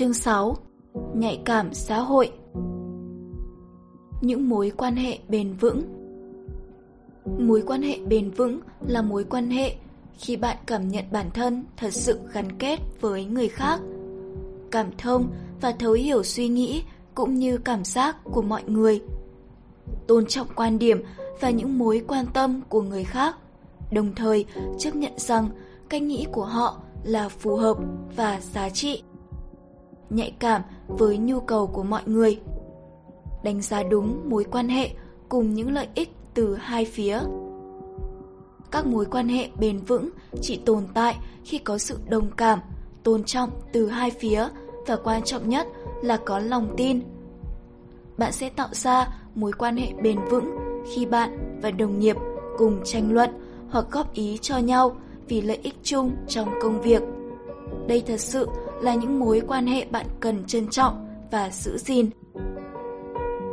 Chương 6 Nhạy cảm xã hội Những mối quan hệ bền vững Mối quan hệ bền vững là mối quan hệ khi bạn cảm nhận bản thân thật sự gắn kết với người khác. Cảm thông và thấu hiểu suy nghĩ cũng như cảm giác của mọi người. Tôn trọng quan điểm và những mối quan tâm của người khác, đồng thời chấp nhận rằng cách nghĩ của họ là phù hợp và giá trị. Nhạy cảm với nhu cầu của mọi người. Đánh giá đúng mối quan hệ cùng những lợi ích từ hai phía. Các mối quan hệ bền vững chỉ tồn tại khi có sự đồng cảm, tôn trọng từ hai phía và quan trọng nhất là có lòng tin. Bạn sẽ tạo ra mối quan hệ bền vững khi bạn và đồng nghiệp cùng tranh luận hoặc góp ý cho nhau vì lợi ích chung trong công việc. Đây thật sự là những mối quan hệ bạn cần trân trọng và giữ gìn.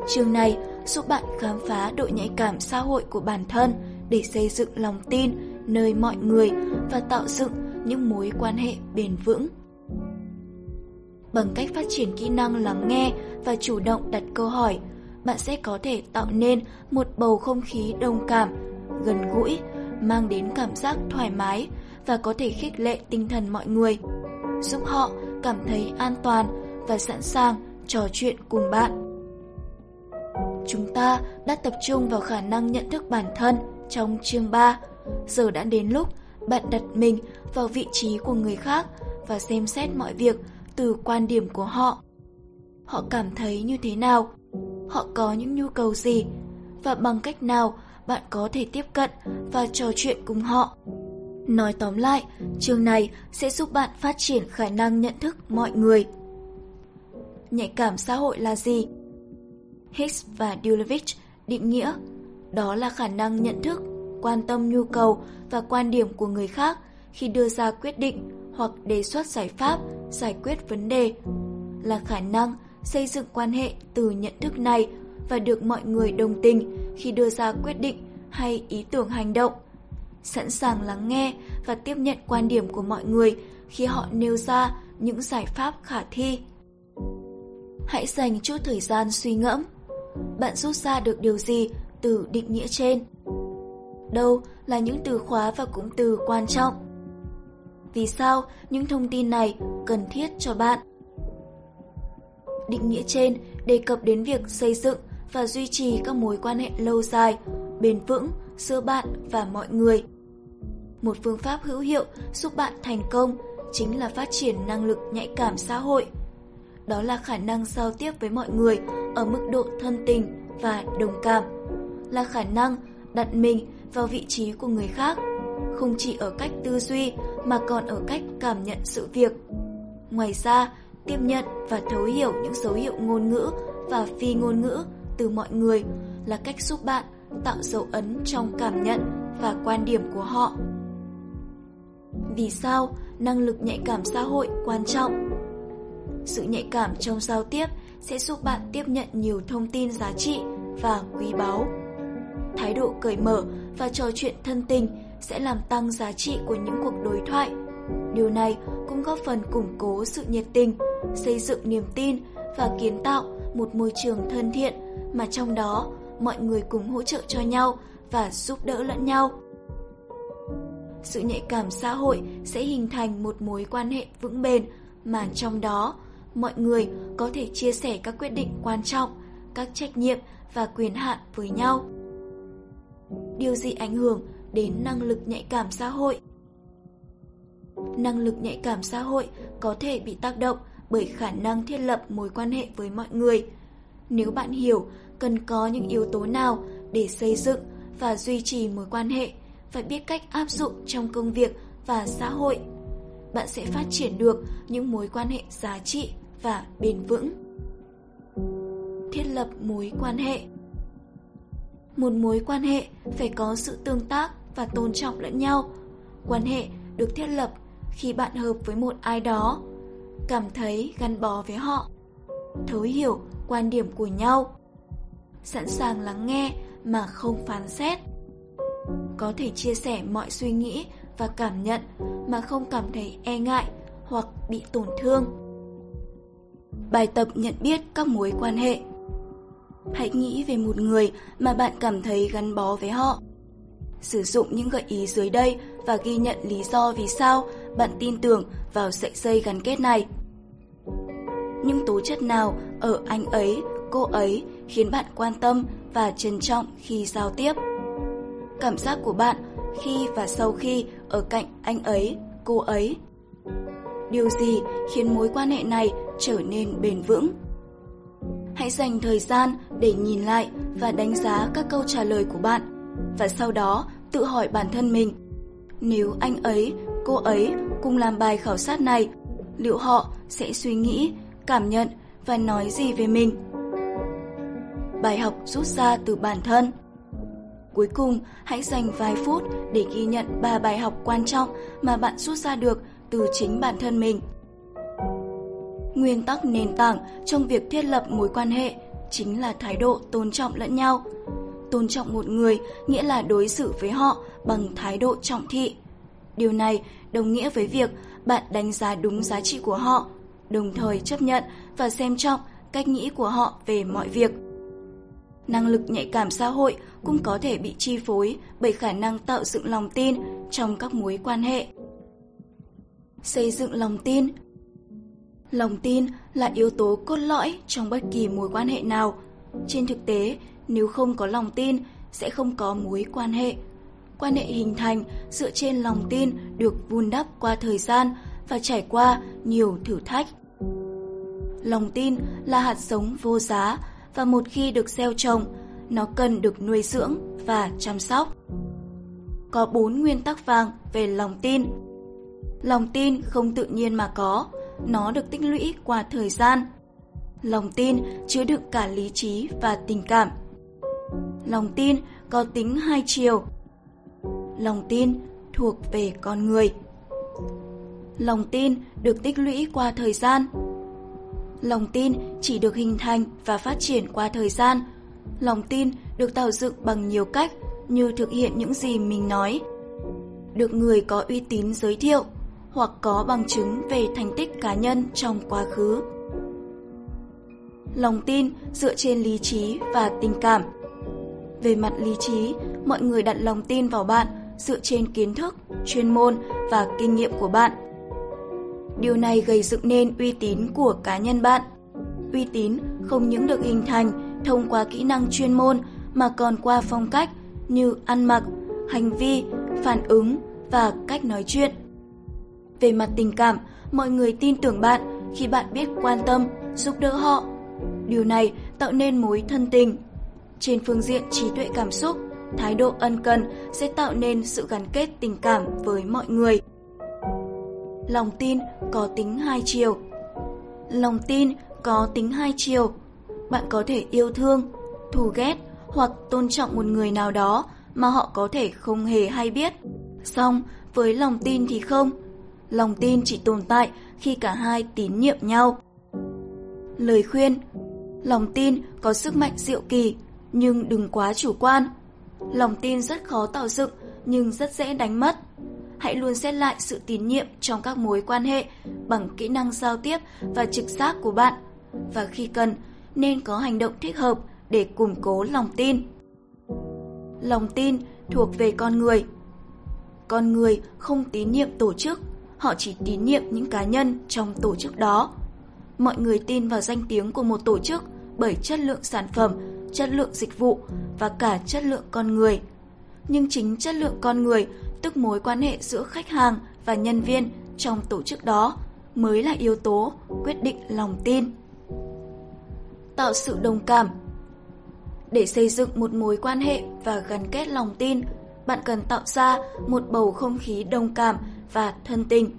Chương này giúp bạn khám phá độ nhạy cảm xã hội của bản thân để xây dựng lòng tin nơi mọi người và tạo dựng những mối quan hệ bền vững. Bằng cách phát triển kỹ năng lắng nghe và chủ động đặt câu hỏi, bạn sẽ có thể tạo nên một bầu không khí đồng cảm, gần gũi, mang đến cảm giác thoải mái và có thể khích lệ tinh thần mọi người, giúp họ cảm thấy an toàn và sẵn sàng trò chuyện cùng bạn. Chúng ta đã tập trung vào khả năng nhận thức bản thân trong chương 3. Giờ đã đến lúc bạn đặt mình vào vị trí của người khác và xem xét mọi việc từ quan điểm của họ. Họ cảm thấy như thế nào? Họ có những nhu cầu gì? Và bằng cách nào bạn có thể tiếp cận và trò chuyện cùng họ? Nói tóm lại, chương này sẽ giúp bạn phát triển khả năng nhận thức mọi người. Nhạy cảm xã hội là gì? Hicks và Dulevich định nghĩa đó là khả năng nhận thức, quan tâm nhu cầu và quan điểm của người khác khi đưa ra quyết định hoặc đề xuất giải pháp giải quyết vấn đề là khả năng xây dựng quan hệ từ nhận thức này và được mọi người đồng tình khi đưa ra quyết định hay ý tưởng hành động sẵn sàng lắng nghe và tiếp nhận quan điểm của mọi người khi họ nêu ra những giải pháp khả thi hãy dành chút thời gian suy ngẫm bạn rút ra được điều gì từ định nghĩa trên đâu là những từ khóa và cụm từ quan trọng vì sao những thông tin này cần thiết cho bạn. Định nghĩa trên đề cập đến việc xây dựng và duy trì các mối quan hệ lâu dài, bền vững giữa bạn và mọi người. Một phương pháp hữu hiệu giúp bạn thành công chính là phát triển năng lực nhạy cảm xã hội. Đó là khả năng giao tiếp với mọi người ở mức độ thân tình và đồng cảm, là khả năng đặt mình vào vị trí của người khác không chỉ ở cách tư duy mà còn ở cách cảm nhận sự việc. Ngoài ra, tiếp nhận và thấu hiểu những dấu hiệu ngôn ngữ và phi ngôn ngữ từ mọi người là cách giúp bạn tạo dấu ấn trong cảm nhận và quan điểm của họ. Vì sao năng lực nhạy cảm xã hội quan trọng? Sự nhạy cảm trong giao tiếp sẽ giúp bạn tiếp nhận nhiều thông tin giá trị và quý báu. Thái độ cởi mở và trò chuyện thân tình sẽ làm tăng giá trị của những cuộc đối thoại. Điều này cũng góp phần củng cố sự nhiệt tình, xây dựng niềm tin và kiến tạo một môi trường thân thiện mà trong đó mọi người cùng hỗ trợ cho nhau và giúp đỡ lẫn nhau. Sự nhạy cảm xã hội sẽ hình thành một mối quan hệ vững bền mà trong đó mọi người có thể chia sẻ các quyết định quan trọng, các trách nhiệm và quyền hạn với nhau. Điều gì ảnh hưởng đến năng lực nhạy cảm xã hội. Năng lực nhạy cảm xã hội có thể bị tác động bởi khả năng thiết lập mối quan hệ với mọi người. Nếu bạn hiểu cần có những yếu tố nào để xây dựng và duy trì mối quan hệ phải biết cách áp dụng trong công việc và xã hội. Bạn sẽ phát triển được những mối quan hệ giá trị và bền vững. Thiết lập mối quan hệ một mối quan hệ phải có sự tương tác và tôn trọng lẫn nhau. Quan hệ được thiết lập khi bạn hợp với một ai đó, cảm thấy gắn bó với họ, thấu hiểu quan điểm của nhau, sẵn sàng lắng nghe mà không phán xét. Có thể chia sẻ mọi suy nghĩ và cảm nhận mà không cảm thấy e ngại hoặc bị tổn thương. Bài tập nhận biết các mối quan hệ Hãy nghĩ về một người mà bạn cảm thấy gắn bó với họ. Sử dụng những gợi ý dưới đây và ghi nhận lý do vì sao bạn tin tưởng vào sợi dây gắn kết này. Những tố chất nào ở anh ấy, cô ấy khiến bạn quan tâm và trân trọng khi giao tiếp? Cảm giác của bạn khi và sau khi ở cạnh anh ấy, cô ấy. Điều gì khiến mối quan hệ này trở nên bền vững? Hãy dành thời gian để nhìn lại và đánh giá các câu trả lời của bạn và sau đó tự hỏi bản thân mình nếu anh ấy, cô ấy cùng làm bài khảo sát này, liệu họ sẽ suy nghĩ, cảm nhận và nói gì về mình? Bài học rút ra từ bản thân Cuối cùng, hãy dành vài phút để ghi nhận 3 bài học quan trọng mà bạn rút ra được từ chính bản thân mình. Nguyên tắc nền tảng trong việc thiết lập mối quan hệ chính là thái độ tôn trọng lẫn nhau. Tôn trọng một người nghĩa là đối xử với họ bằng thái độ trọng thị. Điều này đồng nghĩa với việc bạn đánh giá đúng giá trị của họ, đồng thời chấp nhận và xem trọng cách nghĩ của họ về mọi việc. Năng lực nhạy cảm xã hội cũng có thể bị chi phối bởi khả năng tạo dựng lòng tin trong các mối quan hệ. Xây dựng lòng tin Lòng tin là yếu tố cốt lõi trong bất kỳ mối quan hệ nào. Trên thực tế, nếu không có lòng tin, sẽ không có mối quan hệ. Quan hệ hình thành dựa trên lòng tin được vun đắp qua thời gian và trải qua nhiều thử thách. Lòng tin là hạt giống vô giá và một khi được gieo trồng, nó cần được nuôi dưỡng và chăm sóc. Có bốn nguyên tắc vàng về lòng tin. Lòng tin không tự nhiên mà có, nó được tích lũy qua thời gian. Lòng tin chứa đựng cả lý trí và tình cảm. Lòng tin có tính hai chiều. Lòng tin thuộc về con người. Lòng tin được tích lũy qua thời gian. Lòng tin chỉ được hình thành và phát triển qua thời gian. Lòng tin được tạo dựng bằng nhiều cách như thực hiện những gì mình nói. Được người có uy tín giới thiệu hoặc có bằng chứng về thành tích cá nhân trong quá khứ. Lòng tin dựa trên lý trí và tình cảm. Về mặt lý trí, mọi người đặt lòng tin vào bạn dựa trên kiến thức, chuyên môn và kinh nghiệm của bạn. Điều này gây dựng nên uy tín của cá nhân bạn. Uy tín không những được hình thành thông qua kỹ năng chuyên môn mà còn qua phong cách như ăn mặc, hành vi, phản ứng và cách nói chuyện. Về mặt tình cảm, mọi người tin tưởng bạn khi bạn biết quan tâm, giúp đỡ họ. Điều này tạo nên mối thân tình. Trên phương diện trí tuệ cảm xúc, thái độ ân cần sẽ tạo nên sự gắn kết tình cảm với mọi người. Lòng tin có tính hai chiều. Lòng tin có tính hai chiều. Bạn có thể yêu thương, thù ghét hoặc tôn trọng một người nào đó mà họ có thể không hề hay biết. Song, với lòng tin thì không lòng tin chỉ tồn tại khi cả hai tín nhiệm nhau. Lời khuyên Lòng tin có sức mạnh diệu kỳ, nhưng đừng quá chủ quan. Lòng tin rất khó tạo dựng, nhưng rất dễ đánh mất. Hãy luôn xét lại sự tín nhiệm trong các mối quan hệ bằng kỹ năng giao tiếp và trực giác của bạn. Và khi cần, nên có hành động thích hợp để củng cố lòng tin. Lòng tin thuộc về con người. Con người không tín nhiệm tổ chức, họ chỉ tín nhiệm những cá nhân trong tổ chức đó. Mọi người tin vào danh tiếng của một tổ chức bởi chất lượng sản phẩm, chất lượng dịch vụ và cả chất lượng con người. Nhưng chính chất lượng con người, tức mối quan hệ giữa khách hàng và nhân viên trong tổ chức đó mới là yếu tố quyết định lòng tin. Tạo sự đồng cảm Để xây dựng một mối quan hệ và gắn kết lòng tin, bạn cần tạo ra một bầu không khí đồng cảm và thân tình.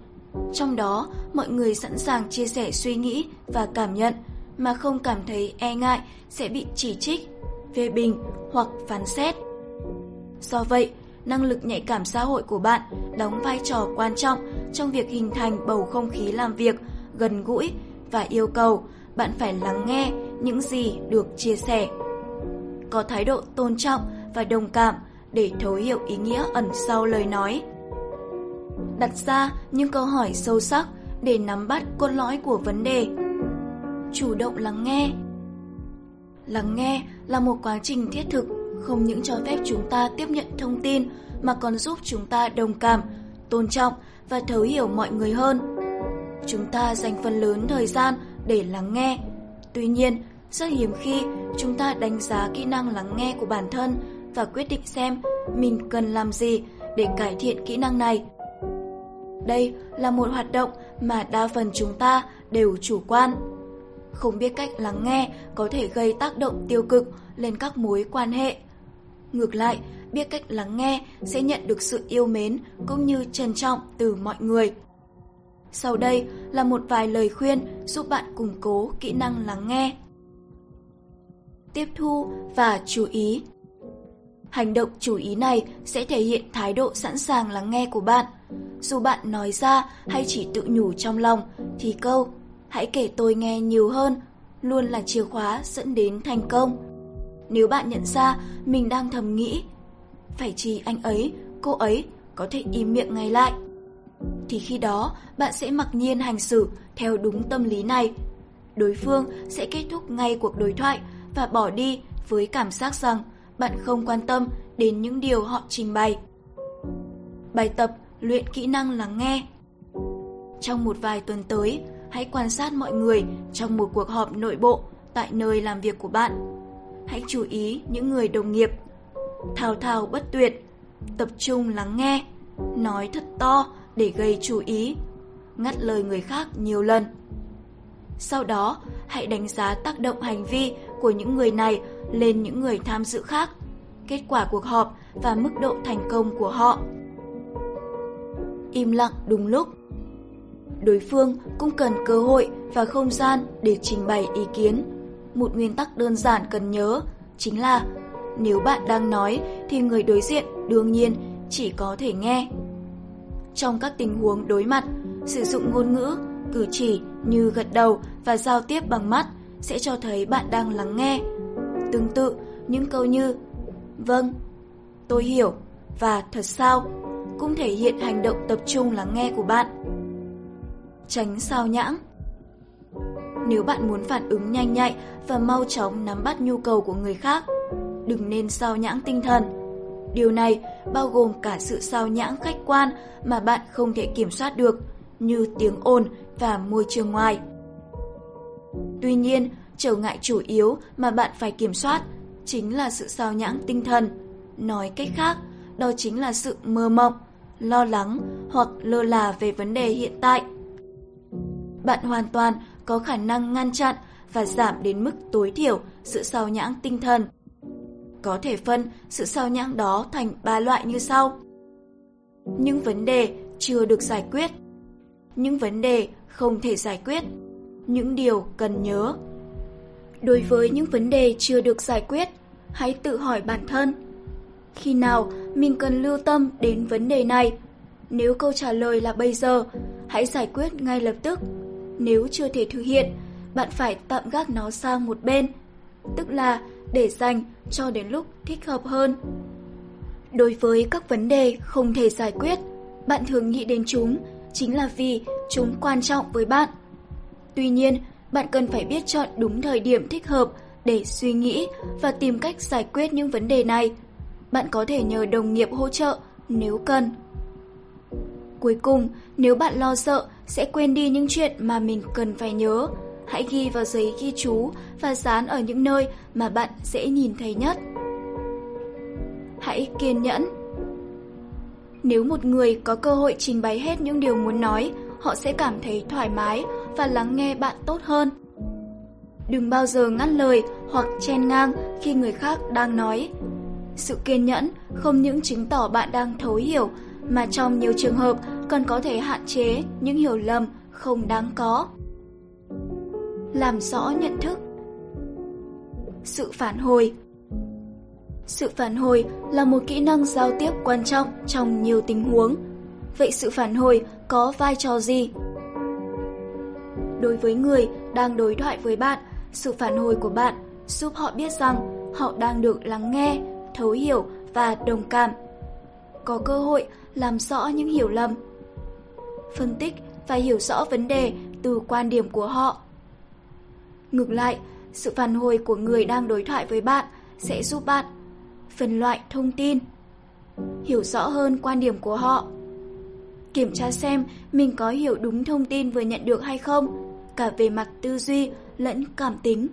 Trong đó, mọi người sẵn sàng chia sẻ suy nghĩ và cảm nhận mà không cảm thấy e ngại sẽ bị chỉ trích, phê bình hoặc phán xét. Do vậy, năng lực nhạy cảm xã hội của bạn đóng vai trò quan trọng trong việc hình thành bầu không khí làm việc gần gũi và yêu cầu bạn phải lắng nghe những gì được chia sẻ. Có thái độ tôn trọng và đồng cảm để thấu hiểu ý nghĩa ẩn sau lời nói đặt ra những câu hỏi sâu sắc để nắm bắt cốt lõi của vấn đề. chủ động lắng nghe. Lắng nghe là một quá trình thiết thực, không những cho phép chúng ta tiếp nhận thông tin mà còn giúp chúng ta đồng cảm, tôn trọng và thấu hiểu mọi người hơn. Chúng ta dành phần lớn thời gian để lắng nghe. Tuy nhiên, rất hiếm khi chúng ta đánh giá kỹ năng lắng nghe của bản thân và quyết định xem mình cần làm gì để cải thiện kỹ năng này. Đây là một hoạt động mà đa phần chúng ta đều chủ quan. Không biết cách lắng nghe có thể gây tác động tiêu cực lên các mối quan hệ. Ngược lại, biết cách lắng nghe sẽ nhận được sự yêu mến cũng như trân trọng từ mọi người. Sau đây là một vài lời khuyên giúp bạn củng cố kỹ năng lắng nghe. Tiếp thu và chú ý Hành động chú ý này sẽ thể hiện thái độ sẵn sàng lắng nghe của bạn. Dù bạn nói ra hay chỉ tự nhủ trong lòng, thì câu hãy kể tôi nghe nhiều hơn luôn là chìa khóa dẫn đến thành công. Nếu bạn nhận ra mình đang thầm nghĩ, phải chi anh ấy, cô ấy có thể im miệng ngay lại. Thì khi đó bạn sẽ mặc nhiên hành xử theo đúng tâm lý này. Đối phương sẽ kết thúc ngay cuộc đối thoại và bỏ đi với cảm giác rằng bạn không quan tâm đến những điều họ trình bày. Bài tập luyện kỹ năng lắng nghe Trong một vài tuần tới, hãy quan sát mọi người trong một cuộc họp nội bộ tại nơi làm việc của bạn. Hãy chú ý những người đồng nghiệp. Thao thao bất tuyệt, tập trung lắng nghe, nói thật to để gây chú ý, ngắt lời người khác nhiều lần. Sau đó, hãy đánh giá tác động hành vi của những người này lên những người tham dự khác, kết quả cuộc họp và mức độ thành công của họ. Im lặng đúng lúc Đối phương cũng cần cơ hội và không gian để trình bày ý kiến. Một nguyên tắc đơn giản cần nhớ chính là nếu bạn đang nói thì người đối diện đương nhiên chỉ có thể nghe. Trong các tình huống đối mặt, sử dụng ngôn ngữ, cử chỉ như gật đầu và giao tiếp bằng mắt sẽ cho thấy bạn đang lắng nghe. Tương tự, những câu như Vâng, tôi hiểu và thật sao cũng thể hiện hành động tập trung lắng nghe của bạn. Tránh sao nhãng Nếu bạn muốn phản ứng nhanh nhạy và mau chóng nắm bắt nhu cầu của người khác, đừng nên sao nhãng tinh thần. Điều này bao gồm cả sự sao nhãng khách quan mà bạn không thể kiểm soát được, như tiếng ồn và môi trường ngoài. Tuy nhiên, trở ngại chủ yếu mà bạn phải kiểm soát chính là sự sao nhãng tinh thần. Nói cách khác, đó chính là sự mơ mộng, lo lắng hoặc lơ là về vấn đề hiện tại. Bạn hoàn toàn có khả năng ngăn chặn và giảm đến mức tối thiểu sự sao nhãng tinh thần. Có thể phân sự sao nhãng đó thành ba loại như sau. Những vấn đề chưa được giải quyết. Những vấn đề không thể giải quyết. Những điều cần nhớ. Đối với những vấn đề chưa được giải quyết, hãy tự hỏi bản thân. Khi nào mình cần lưu tâm đến vấn đề này? Nếu câu trả lời là bây giờ, hãy giải quyết ngay lập tức. Nếu chưa thể thực hiện, bạn phải tạm gác nó sang một bên, tức là để dành cho đến lúc thích hợp hơn. Đối với các vấn đề không thể giải quyết, bạn thường nghĩ đến chúng chính là vì chúng quan trọng với bạn. Tuy nhiên, bạn cần phải biết chọn đúng thời điểm thích hợp để suy nghĩ và tìm cách giải quyết những vấn đề này. Bạn có thể nhờ đồng nghiệp hỗ trợ nếu cần. Cuối cùng, nếu bạn lo sợ sẽ quên đi những chuyện mà mình cần phải nhớ, hãy ghi vào giấy ghi chú và dán ở những nơi mà bạn dễ nhìn thấy nhất. Hãy kiên nhẫn. Nếu một người có cơ hội trình bày hết những điều muốn nói, họ sẽ cảm thấy thoải mái và lắng nghe bạn tốt hơn. Đừng bao giờ ngắt lời hoặc chen ngang khi người khác đang nói. Sự kiên nhẫn không những chứng tỏ bạn đang thấu hiểu, mà trong nhiều trường hợp còn có thể hạn chế những hiểu lầm không đáng có. Làm rõ nhận thức Sự phản hồi Sự phản hồi là một kỹ năng giao tiếp quan trọng trong nhiều tình huống. Vậy sự phản hồi có vai trò gì? Đối với người đang đối thoại với bạn, sự phản hồi của bạn giúp họ biết rằng họ đang được lắng nghe, thấu hiểu và đồng cảm. Có cơ hội làm rõ những hiểu lầm. Phân tích và hiểu rõ vấn đề từ quan điểm của họ. Ngược lại, sự phản hồi của người đang đối thoại với bạn sẽ giúp bạn phân loại thông tin, hiểu rõ hơn quan điểm của họ, kiểm tra xem mình có hiểu đúng thông tin vừa nhận được hay không, cả về mặt tư duy lẫn cảm tính.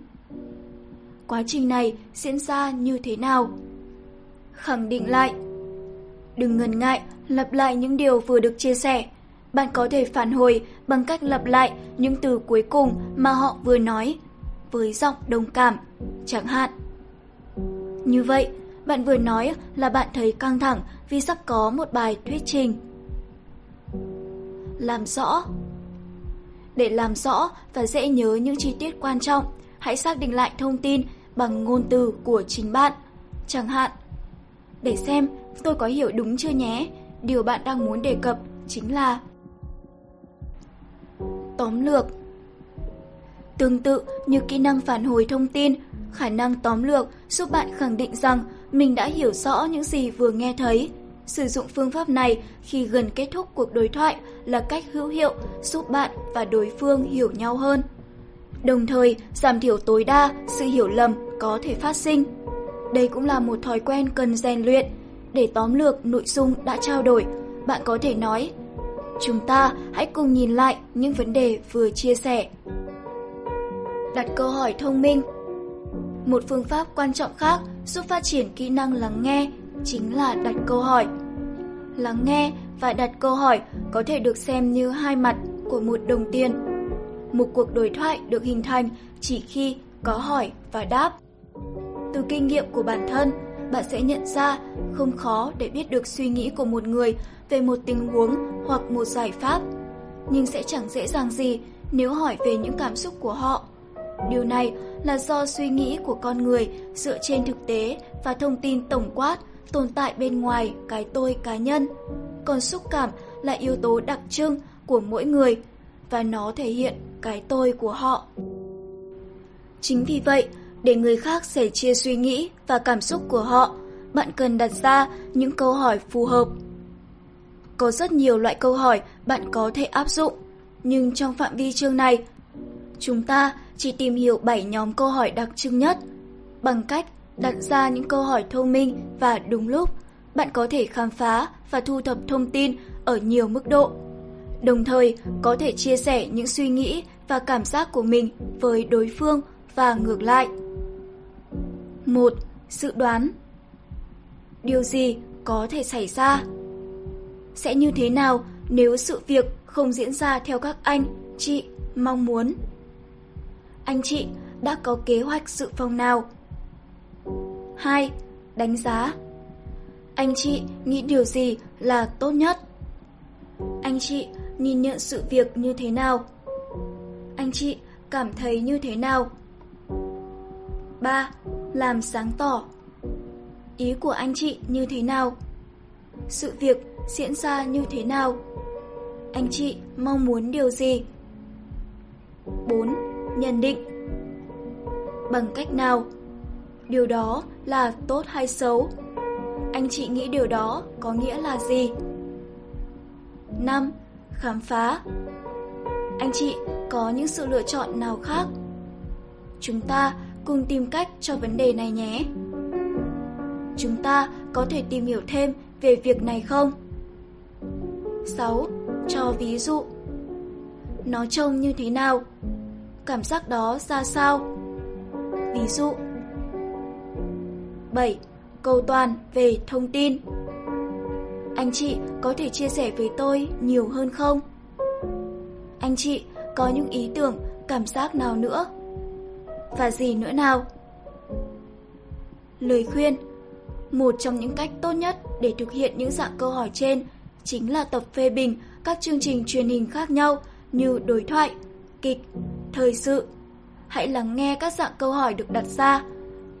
Quá trình này diễn ra như thế nào? Khẳng định lại Đừng ngần ngại lặp lại những điều vừa được chia sẻ. Bạn có thể phản hồi bằng cách lặp lại những từ cuối cùng mà họ vừa nói với giọng đồng cảm, chẳng hạn. Như vậy, bạn vừa nói là bạn thấy căng thẳng vì sắp có một bài thuyết trình. Làm rõ Để làm rõ và dễ nhớ những chi tiết quan trọng, hãy xác định lại thông tin bằng ngôn từ của chính bạn. Chẳng hạn, để xem tôi có hiểu đúng chưa nhé, điều bạn đang muốn đề cập chính là Tóm lược Tương tự như kỹ năng phản hồi thông tin, khả năng tóm lược giúp bạn khẳng định rằng mình đã hiểu rõ những gì vừa nghe thấy. Sử dụng phương pháp này khi gần kết thúc cuộc đối thoại là cách hữu hiệu giúp bạn và đối phương hiểu nhau hơn. Đồng thời, giảm thiểu tối đa sự hiểu lầm có thể phát sinh. Đây cũng là một thói quen cần rèn luyện. Để tóm lược nội dung đã trao đổi, bạn có thể nói Chúng ta hãy cùng nhìn lại những vấn đề vừa chia sẻ. Đặt câu hỏi thông minh Một phương pháp quan trọng khác giúp phát triển kỹ năng lắng nghe chính là đặt câu hỏi. Lắng nghe và đặt câu hỏi có thể được xem như hai mặt của một đồng tiền. Một cuộc đối thoại được hình thành chỉ khi có hỏi và đáp. Từ kinh nghiệm của bản thân, bạn sẽ nhận ra không khó để biết được suy nghĩ của một người về một tình huống hoặc một giải pháp, nhưng sẽ chẳng dễ dàng gì nếu hỏi về những cảm xúc của họ. Điều này là do suy nghĩ của con người dựa trên thực tế và thông tin tổng quát tồn tại bên ngoài cái tôi cá nhân. Còn xúc cảm là yếu tố đặc trưng của mỗi người và nó thể hiện cái tôi của họ. Chính vì vậy, để người khác sẻ chia suy nghĩ và cảm xúc của họ, bạn cần đặt ra những câu hỏi phù hợp. Có rất nhiều loại câu hỏi bạn có thể áp dụng, nhưng trong phạm vi chương này, chúng ta chỉ tìm hiểu 7 nhóm câu hỏi đặc trưng nhất. Bằng cách đặt ra những câu hỏi thông minh và đúng lúc, bạn có thể khám phá và thu thập thông tin ở nhiều mức độ. Đồng thời, có thể chia sẻ những suy nghĩ và cảm giác của mình với đối phương và ngược lại. 1. Dự đoán Điều gì có thể xảy ra? Sẽ như thế nào nếu sự việc không diễn ra theo các anh, chị mong muốn? Anh chị, đã có kế hoạch dự phòng nào? 2. Đánh giá Anh chị nghĩ điều gì là tốt nhất? Anh chị nhìn nhận sự việc như thế nào? Anh chị cảm thấy như thế nào? 3. Làm sáng tỏ Ý của anh chị như thế nào? Sự việc diễn ra như thế nào? Anh chị mong muốn điều gì? 4. Nhận định Bằng cách nào? Điều đó là tốt hay xấu? Anh chị nghĩ điều đó có nghĩa là gì? 5. Khám phá Anh chị có những sự lựa chọn nào khác? Chúng ta cùng tìm cách cho vấn đề này nhé. Chúng ta có thể tìm hiểu thêm về việc này không? 6. Cho ví dụ Nó trông như thế nào? Cảm giác đó ra sao? Ví dụ 7. Cầu toàn về thông tin Anh chị có thể chia sẻ với tôi nhiều hơn không? Anh chị có những ý tưởng, cảm giác nào nữa? Và gì nữa nào? Lời khuyên Một trong những cách tốt nhất để thực hiện những dạng câu hỏi trên chính là tập phê bình các chương trình truyền hình khác nhau như đối thoại, kịch, thời sự. Hãy lắng nghe các dạng câu hỏi được đặt ra,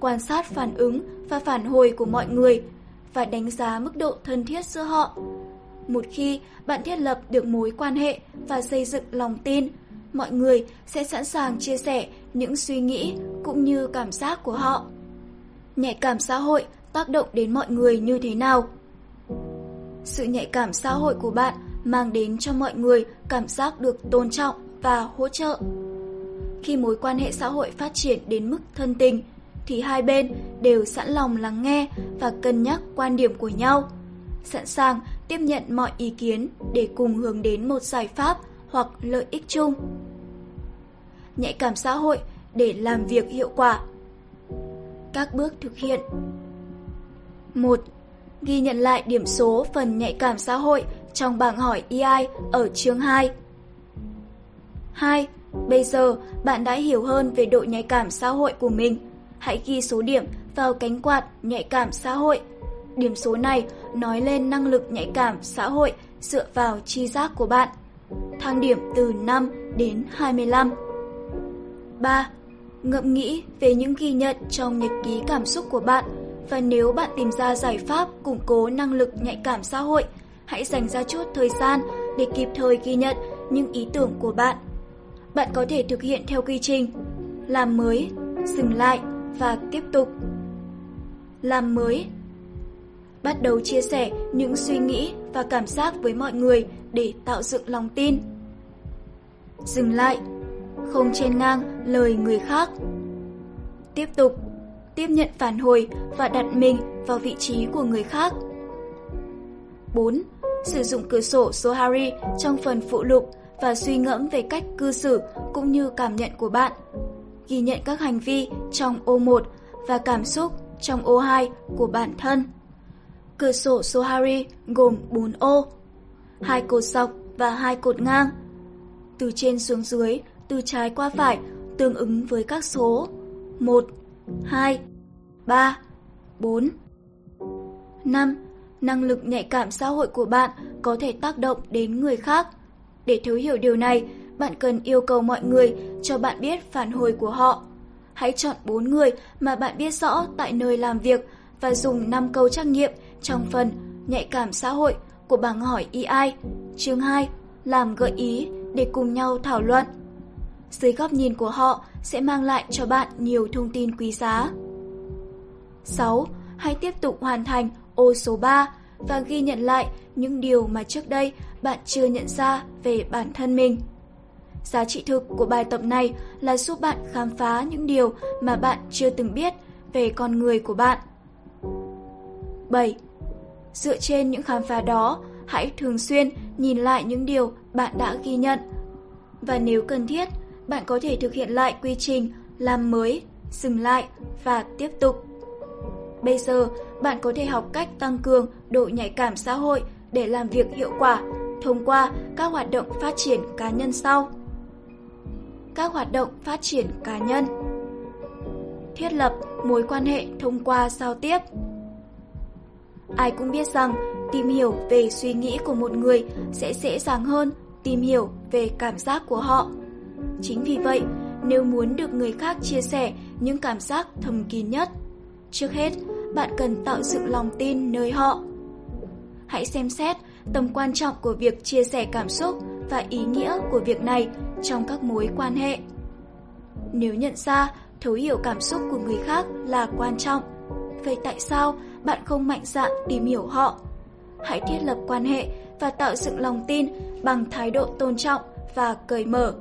quan sát phản ứng và phản hồi của mọi người và đánh giá mức độ thân thiết giữa họ. Một khi bạn thiết lập được mối quan hệ và xây dựng lòng tin, mọi người sẽ sẵn sàng chia sẻ những suy nghĩ cũng như cảm giác của họ. Nhạy cảm xã hội tác động đến mọi người như thế nào? Sự nhạy cảm xã hội của bạn mang đến cho mọi người cảm giác được tôn trọng và hỗ trợ khi mối quan hệ xã hội phát triển đến mức thân tình, thì hai bên đều sẵn lòng lắng nghe và cân nhắc quan điểm của nhau, sẵn sàng tiếp nhận mọi ý kiến để cùng hướng đến một giải pháp hoặc lợi ích chung. Nhạy cảm xã hội để làm việc hiệu quả. Các bước thực hiện 1. Ghi nhận lại điểm số phần nhạy cảm xã hội trong bảng hỏi EI ở chương 2. 2. Bây giờ bạn đã hiểu hơn về độ nhạy cảm xã hội của mình. Hãy ghi số điểm vào cánh quạt nhạy cảm xã hội. Điểm số này nói lên năng lực nhạy cảm xã hội dựa vào chi giác của bạn. Thang điểm từ 5 đến 25. 3. Ngẫm nghĩ về những ghi nhận trong nhật ký cảm xúc của bạn và nếu bạn tìm ra giải pháp củng cố năng lực nhạy cảm xã hội, hãy dành ra chút thời gian để kịp thời ghi nhận những ý tưởng của bạn. Bạn có thể thực hiện theo quy trình làm mới, dừng lại và tiếp tục. Làm mới Bắt đầu chia sẻ những suy nghĩ và cảm giác với mọi người để tạo dựng lòng tin. Dừng lại Không trên ngang lời người khác. Tiếp tục Tiếp nhận phản hồi và đặt mình vào vị trí của người khác. 4. Sử dụng cửa sổ số Harry trong phần phụ lục và suy ngẫm về cách cư xử cũng như cảm nhận của bạn. Ghi nhận các hành vi trong ô 1 và cảm xúc trong ô 2 của bản thân. Cửa sổ Sohari gồm 4 ô, hai cột dọc và hai cột ngang. Từ trên xuống dưới, từ trái qua phải tương ứng với các số 1, 2, 3, 4. 5. Năng lực nhạy cảm xã hội của bạn có thể tác động đến người khác. Để thấu hiểu điều này, bạn cần yêu cầu mọi người cho bạn biết phản hồi của họ. Hãy chọn 4 người mà bạn biết rõ tại nơi làm việc và dùng 5 câu trắc nghiệm trong phần nhạy cảm xã hội của bảng hỏi EI, chương 2, làm gợi ý để cùng nhau thảo luận. Dưới góc nhìn của họ sẽ mang lại cho bạn nhiều thông tin quý giá. 6. Hãy tiếp tục hoàn thành ô số 3 và ghi nhận lại những điều mà trước đây bạn chưa nhận ra về bản thân mình. Giá trị thực của bài tập này là giúp bạn khám phá những điều mà bạn chưa từng biết về con người của bạn. 7. Dựa trên những khám phá đó, hãy thường xuyên nhìn lại những điều bạn đã ghi nhận. Và nếu cần thiết, bạn có thể thực hiện lại quy trình làm mới, dừng lại và tiếp tục. Bây giờ, bạn có thể học cách tăng cường độ nhạy cảm xã hội để làm việc hiệu quả thông qua các hoạt động phát triển cá nhân sau. Các hoạt động phát triển cá nhân Thiết lập mối quan hệ thông qua giao tiếp Ai cũng biết rằng tìm hiểu về suy nghĩ của một người sẽ dễ dàng hơn tìm hiểu về cảm giác của họ. Chính vì vậy, nếu muốn được người khác chia sẻ những cảm giác thầm kín nhất, trước hết bạn cần tạo dựng lòng tin nơi họ. Hãy xem xét tầm quan trọng của việc chia sẻ cảm xúc và ý nghĩa của việc này trong các mối quan hệ. Nếu nhận ra thấu hiểu cảm xúc của người khác là quan trọng, vậy tại sao bạn không mạnh dạn tìm hiểu họ? Hãy thiết lập quan hệ và tạo dựng lòng tin bằng thái độ tôn trọng và cởi mở.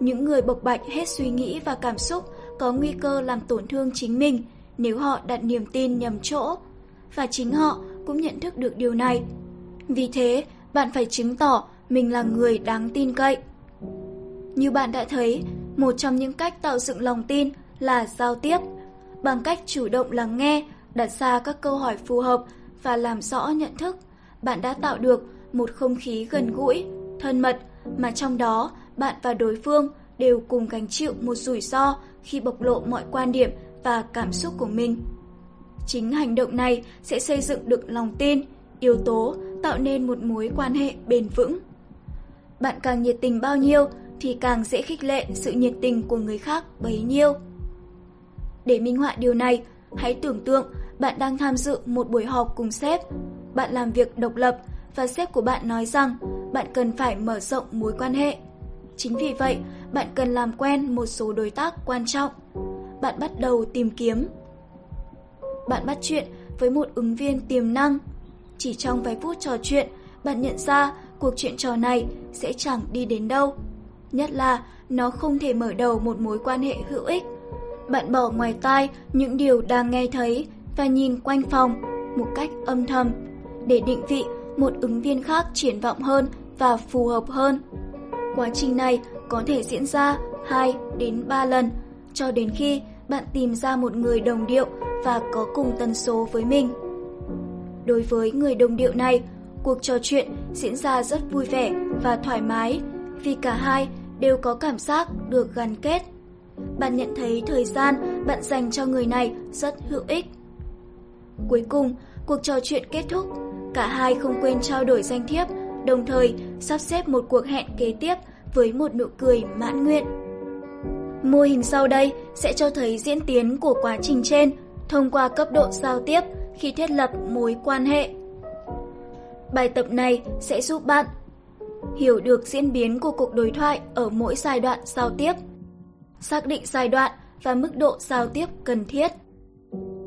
Những người bộc bạch hết suy nghĩ và cảm xúc có nguy cơ làm tổn thương chính mình nếu họ đặt niềm tin nhầm chỗ. Và chính họ cũng nhận thức được điều này. Vì thế, bạn phải chứng tỏ mình là người đáng tin cậy. Như bạn đã thấy, một trong những cách tạo dựng lòng tin là giao tiếp. Bằng cách chủ động lắng nghe, đặt ra các câu hỏi phù hợp và làm rõ nhận thức, bạn đã tạo được một không khí gần gũi, thân mật mà trong đó bạn và đối phương đều cùng gánh chịu một rủi ro khi bộc lộ mọi quan điểm và cảm xúc của mình. Chính hành động này sẽ xây dựng được lòng tin, yếu tố tạo nên một mối quan hệ bền vững. Bạn càng nhiệt tình bao nhiêu thì càng dễ khích lệ sự nhiệt tình của người khác bấy nhiêu. Để minh họa điều này, hãy tưởng tượng bạn đang tham dự một buổi họp cùng sếp. Bạn làm việc độc lập và sếp của bạn nói rằng bạn cần phải mở rộng mối quan hệ. Chính vì vậy, bạn cần làm quen một số đối tác quan trọng. Bạn bắt đầu tìm kiếm. Bạn bắt chuyện với một ứng viên tiềm năng. Chỉ trong vài phút trò chuyện, bạn nhận ra cuộc chuyện trò này sẽ chẳng đi đến đâu. nhất là nó không thể mở đầu một mối quan hệ hữu ích. Bạn bỏ ngoài tai những điều đang nghe thấy và nhìn quanh phòng một cách âm thầm để định vị một ứng viên khác triển vọng hơn và phù hợp hơn. Quá trình này có thể diễn ra 2 đến 3 lần cho đến khi bạn tìm ra một người đồng điệu và có cùng tần số với mình. Đối với người đồng điệu này, cuộc trò chuyện diễn ra rất vui vẻ và thoải mái vì cả hai đều có cảm giác được gắn kết. Bạn nhận thấy thời gian bạn dành cho người này rất hữu ích. Cuối cùng, cuộc trò chuyện kết thúc, cả hai không quên trao đổi danh thiếp, đồng thời sắp xếp một cuộc hẹn kế tiếp với một nụ cười mãn nguyện. Mô hình sau đây sẽ cho thấy diễn tiến của quá trình trên thông qua cấp độ giao tiếp khi thiết lập mối quan hệ. Bài tập này sẽ giúp bạn hiểu được diễn biến của cuộc đối thoại ở mỗi giai đoạn giao tiếp, xác định giai đoạn và mức độ giao tiếp cần thiết,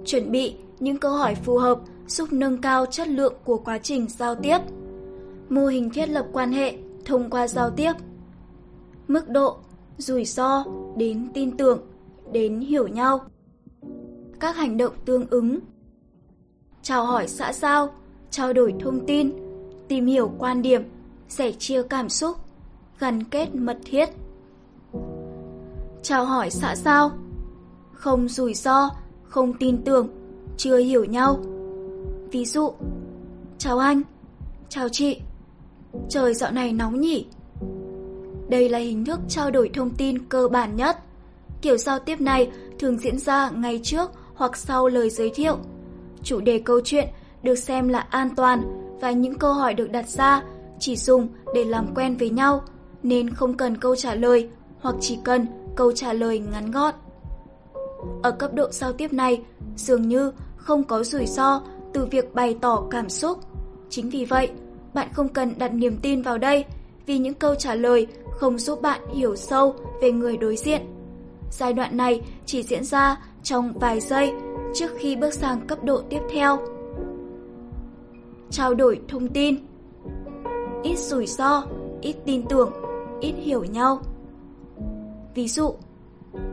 chuẩn bị những câu hỏi phù hợp giúp nâng cao chất lượng của quá trình giao tiếp, mô hình thiết lập quan hệ thông qua giao tiếp, mức độ, rủi ro đến tin tưởng, đến hiểu nhau, các hành động tương ứng, chào hỏi xã giao, trao đổi thông tin, tìm hiểu quan điểm, sẻ chia cảm xúc, gắn kết mật thiết. Chào hỏi xã giao, không rủi ro, không tin tưởng, chưa hiểu nhau. Ví dụ, chào anh, chào chị, trời dạo này nóng nhỉ? Đây là hình thức trao đổi thông tin cơ bản nhất. Kiểu giao tiếp này thường diễn ra ngay trước hoặc sau lời giới thiệu. Chủ đề câu chuyện được xem là an toàn và những câu hỏi được đặt ra chỉ dùng để làm quen với nhau nên không cần câu trả lời hoặc chỉ cần câu trả lời ngắn gọn. Ở cấp độ giao tiếp này, dường như không có rủi ro từ việc bày tỏ cảm xúc. Chính vì vậy, bạn không cần đặt niềm tin vào đây vì những câu trả lời không giúp bạn hiểu sâu về người đối diện. Giai đoạn này chỉ diễn ra trong vài giây trước khi bước sang cấp độ tiếp theo. Trao đổi thông tin Ít rủi ro, ít tin tưởng, ít hiểu nhau. Ví dụ,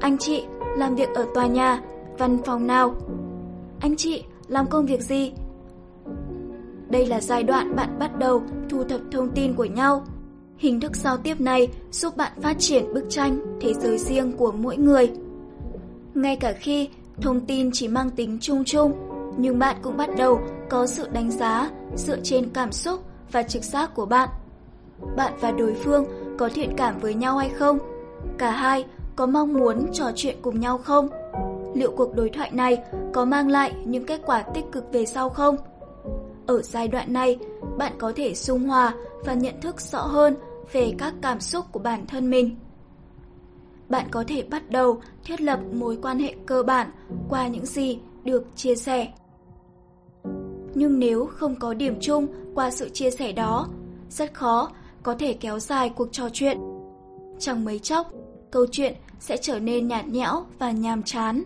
anh chị làm việc ở tòa nhà, văn phòng nào? Anh chị làm công việc gì? Đây là giai đoạn bạn bắt đầu thu thập thông tin của nhau. Hình thức giao tiếp này giúp bạn phát triển bức tranh thế giới riêng của mỗi người. Ngay cả khi thông tin chỉ mang tính chung chung, nhưng bạn cũng bắt đầu có sự đánh giá dựa trên cảm xúc và trực giác của bạn. Bạn và đối phương có thiện cảm với nhau hay không? Cả hai có mong muốn trò chuyện cùng nhau không? Liệu cuộc đối thoại này có mang lại những kết quả tích cực về sau không? Ở giai đoạn này, bạn có thể dung hòa và nhận thức rõ hơn về các cảm xúc của bản thân mình. Bạn có thể bắt đầu thiết lập mối quan hệ cơ bản qua những gì được chia sẻ. Nhưng nếu không có điểm chung qua sự chia sẻ đó, rất khó có thể kéo dài cuộc trò chuyện. Chẳng mấy chốc, câu chuyện sẽ trở nên nhạt nhẽo và nhàm chán.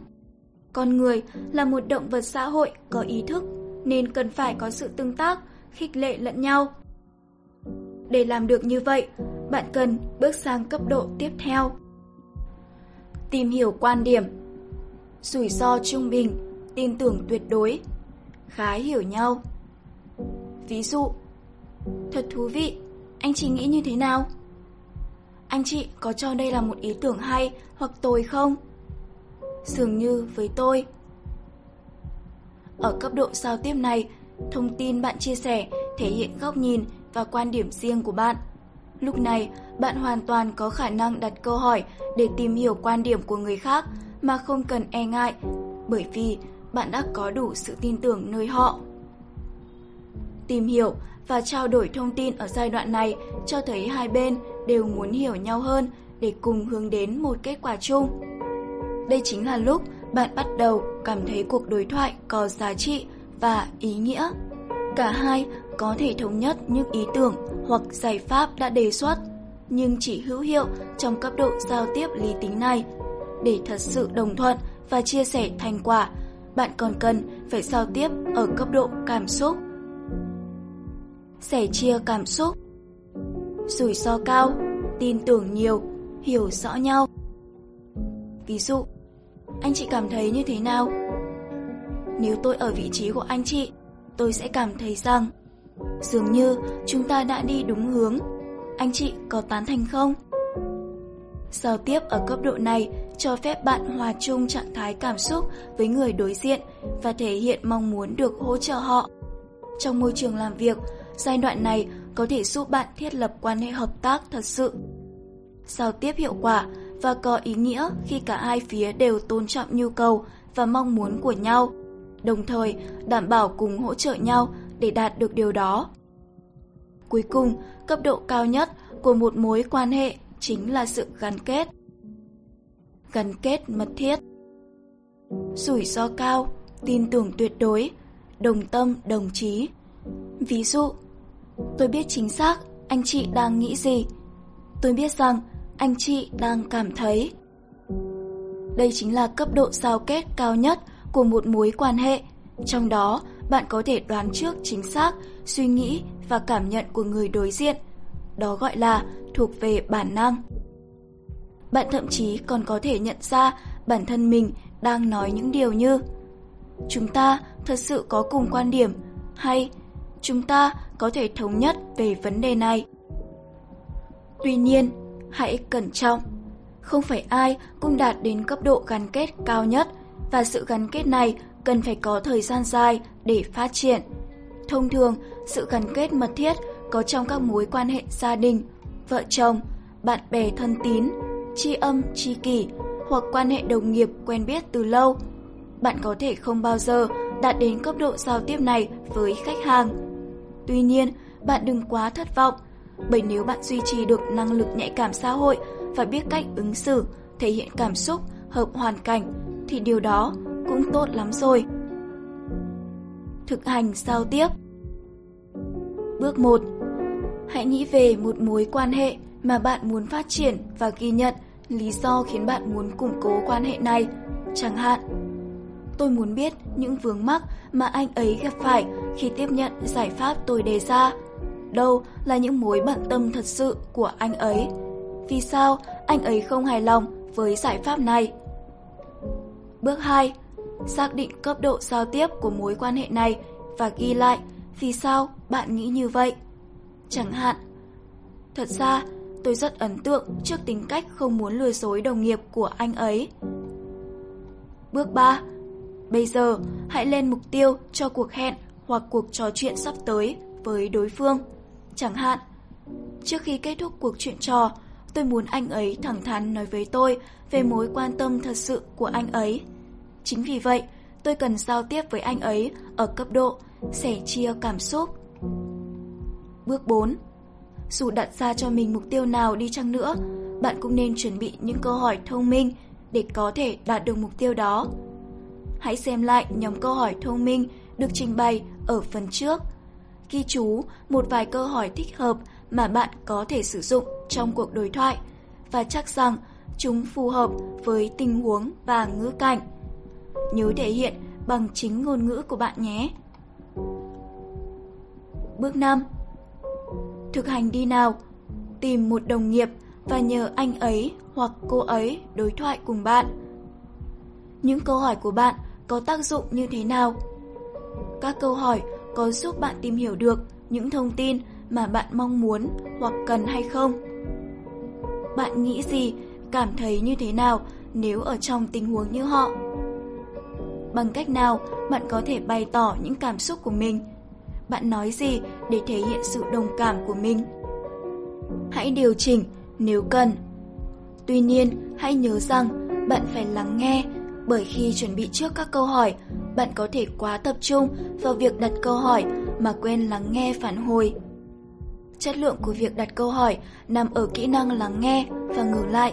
Con người là một động vật xã hội có ý thức nên cần phải có sự tương tác, khích lệ lẫn nhau. Để làm được như vậy, bạn cần bước sang cấp độ tiếp theo. Tìm hiểu quan điểm Rủi ro trung bình, tin tưởng tuyệt đối, khá hiểu nhau. Ví dụ, thật thú vị, anh chị nghĩ như thế nào? Anh chị có cho đây là một ý tưởng hay hoặc tồi không? Dường như với tôi, ở cấp độ giao tiếp này, thông tin bạn chia sẻ thể hiện góc nhìn và quan điểm riêng của bạn. Lúc này, bạn hoàn toàn có khả năng đặt câu hỏi để tìm hiểu quan điểm của người khác mà không cần e ngại, bởi vì bạn đã có đủ sự tin tưởng nơi họ. Tìm hiểu và trao đổi thông tin ở giai đoạn này cho thấy hai bên đều muốn hiểu nhau hơn để cùng hướng đến một kết quả chung. Đây chính là lúc bạn bắt đầu cảm thấy cuộc đối thoại có giá trị và ý nghĩa. Cả hai có thể thống nhất những ý tưởng hoặc giải pháp đã đề xuất, nhưng chỉ hữu hiệu trong cấp độ giao tiếp lý tính này. Để thật sự đồng thuận và chia sẻ thành quả, bạn còn cần phải giao tiếp ở cấp độ cảm xúc. Sẻ chia cảm xúc Rủi ro cao, tin tưởng nhiều, hiểu rõ nhau. Ví dụ, anh chị cảm thấy như thế nào? Nếu tôi ở vị trí của anh chị, tôi sẽ cảm thấy rằng dường như chúng ta đã đi đúng hướng. Anh chị có tán thành không? Giao tiếp ở cấp độ này cho phép bạn hòa chung trạng thái cảm xúc với người đối diện và thể hiện mong muốn được hỗ trợ họ. Trong môi trường làm việc, giai đoạn này có thể giúp bạn thiết lập quan hệ hợp tác thật sự. Giao tiếp hiệu quả và có ý nghĩa khi cả hai phía đều tôn trọng nhu cầu và mong muốn của nhau, đồng thời đảm bảo cùng hỗ trợ nhau để đạt được điều đó. Cuối cùng, cấp độ cao nhất của một mối quan hệ chính là sự gắn kết. Gắn kết mật thiết. Rủi ro cao, tin tưởng tuyệt đối, đồng tâm đồng chí. Ví dụ, tôi biết chính xác anh chị đang nghĩ gì. Tôi biết rằng anh chị đang cảm thấy. Đây chính là cấp độ giao kết cao nhất của một mối quan hệ. Trong đó, bạn có thể đoán trước chính xác suy nghĩ và cảm nhận của người đối diện. Đó gọi là thuộc về bản năng. Bạn thậm chí còn có thể nhận ra bản thân mình đang nói những điều như Chúng ta thật sự có cùng quan điểm hay chúng ta có thể thống nhất về vấn đề này. Tuy nhiên, hãy cẩn trọng. Không phải ai cũng đạt đến cấp độ gắn kết cao nhất và sự gắn kết này cần phải có thời gian dài để phát triển. Thông thường, sự gắn kết mật thiết có trong các mối quan hệ gia đình, vợ chồng, bạn bè thân tín, tri âm, tri kỷ hoặc quan hệ đồng nghiệp quen biết từ lâu. Bạn có thể không bao giờ đạt đến cấp độ giao tiếp này với khách hàng. Tuy nhiên, bạn đừng quá thất vọng, bởi nếu bạn duy trì được năng lực nhạy cảm xã hội và biết cách ứng xử, thể hiện cảm xúc, hợp hoàn cảnh, thì điều đó cũng tốt lắm rồi. Thực hành giao tiếp Bước 1 Hãy nghĩ về một mối quan hệ mà bạn muốn phát triển và ghi nhận lý do khiến bạn muốn củng cố quan hệ này. Chẳng hạn, tôi muốn biết những vướng mắc mà anh ấy gặp phải khi tiếp nhận giải pháp tôi đề ra. Đâu là những mối bận tâm thật sự của anh ấy? Vì sao anh ấy không hài lòng với giải pháp này? Bước 2. Xác định cấp độ giao tiếp của mối quan hệ này và ghi lại vì sao bạn nghĩ như vậy. Chẳng hạn, thật ra tôi rất ấn tượng trước tính cách không muốn lừa dối đồng nghiệp của anh ấy. Bước 3. Bây giờ, hãy lên mục tiêu cho cuộc hẹn hoặc cuộc trò chuyện sắp tới với đối phương. Chẳng hạn, trước khi kết thúc cuộc chuyện trò, tôi muốn anh ấy thẳng thắn nói với tôi về mối quan tâm thật sự của anh ấy. Chính vì vậy, tôi cần giao tiếp với anh ấy ở cấp độ sẻ chia cảm xúc. Bước 4. Dù đặt ra cho mình mục tiêu nào đi chăng nữa, bạn cũng nên chuẩn bị những câu hỏi thông minh để có thể đạt được mục tiêu đó. Hãy xem lại nhóm câu hỏi thông minh được trình bày ở phần trước. Ghi chú, một vài câu hỏi thích hợp mà bạn có thể sử dụng trong cuộc đối thoại và chắc rằng chúng phù hợp với tình huống và ngữ cảnh. Nhớ thể hiện bằng chính ngôn ngữ của bạn nhé. Bước 5 Thực hành đi nào Tìm một đồng nghiệp và nhờ anh ấy hoặc cô ấy đối thoại cùng bạn. Những câu hỏi của bạn có tác dụng như thế nào? Các câu hỏi có giúp bạn tìm hiểu được những thông tin mà bạn mong muốn hoặc cần hay không? Bạn nghĩ gì, cảm thấy như thế nào nếu ở trong tình huống như họ? Bằng cách nào bạn có thể bày tỏ những cảm xúc của mình? Bạn nói gì để thể hiện sự đồng cảm của mình? Hãy điều chỉnh nếu cần. Tuy nhiên, hãy nhớ rằng bạn phải lắng nghe bởi khi chuẩn bị trước các câu hỏi, bạn có thể quá tập trung vào việc đặt câu hỏi mà quên lắng nghe phản hồi. Chất lượng của việc đặt câu hỏi nằm ở kỹ năng lắng nghe và ngừng lại.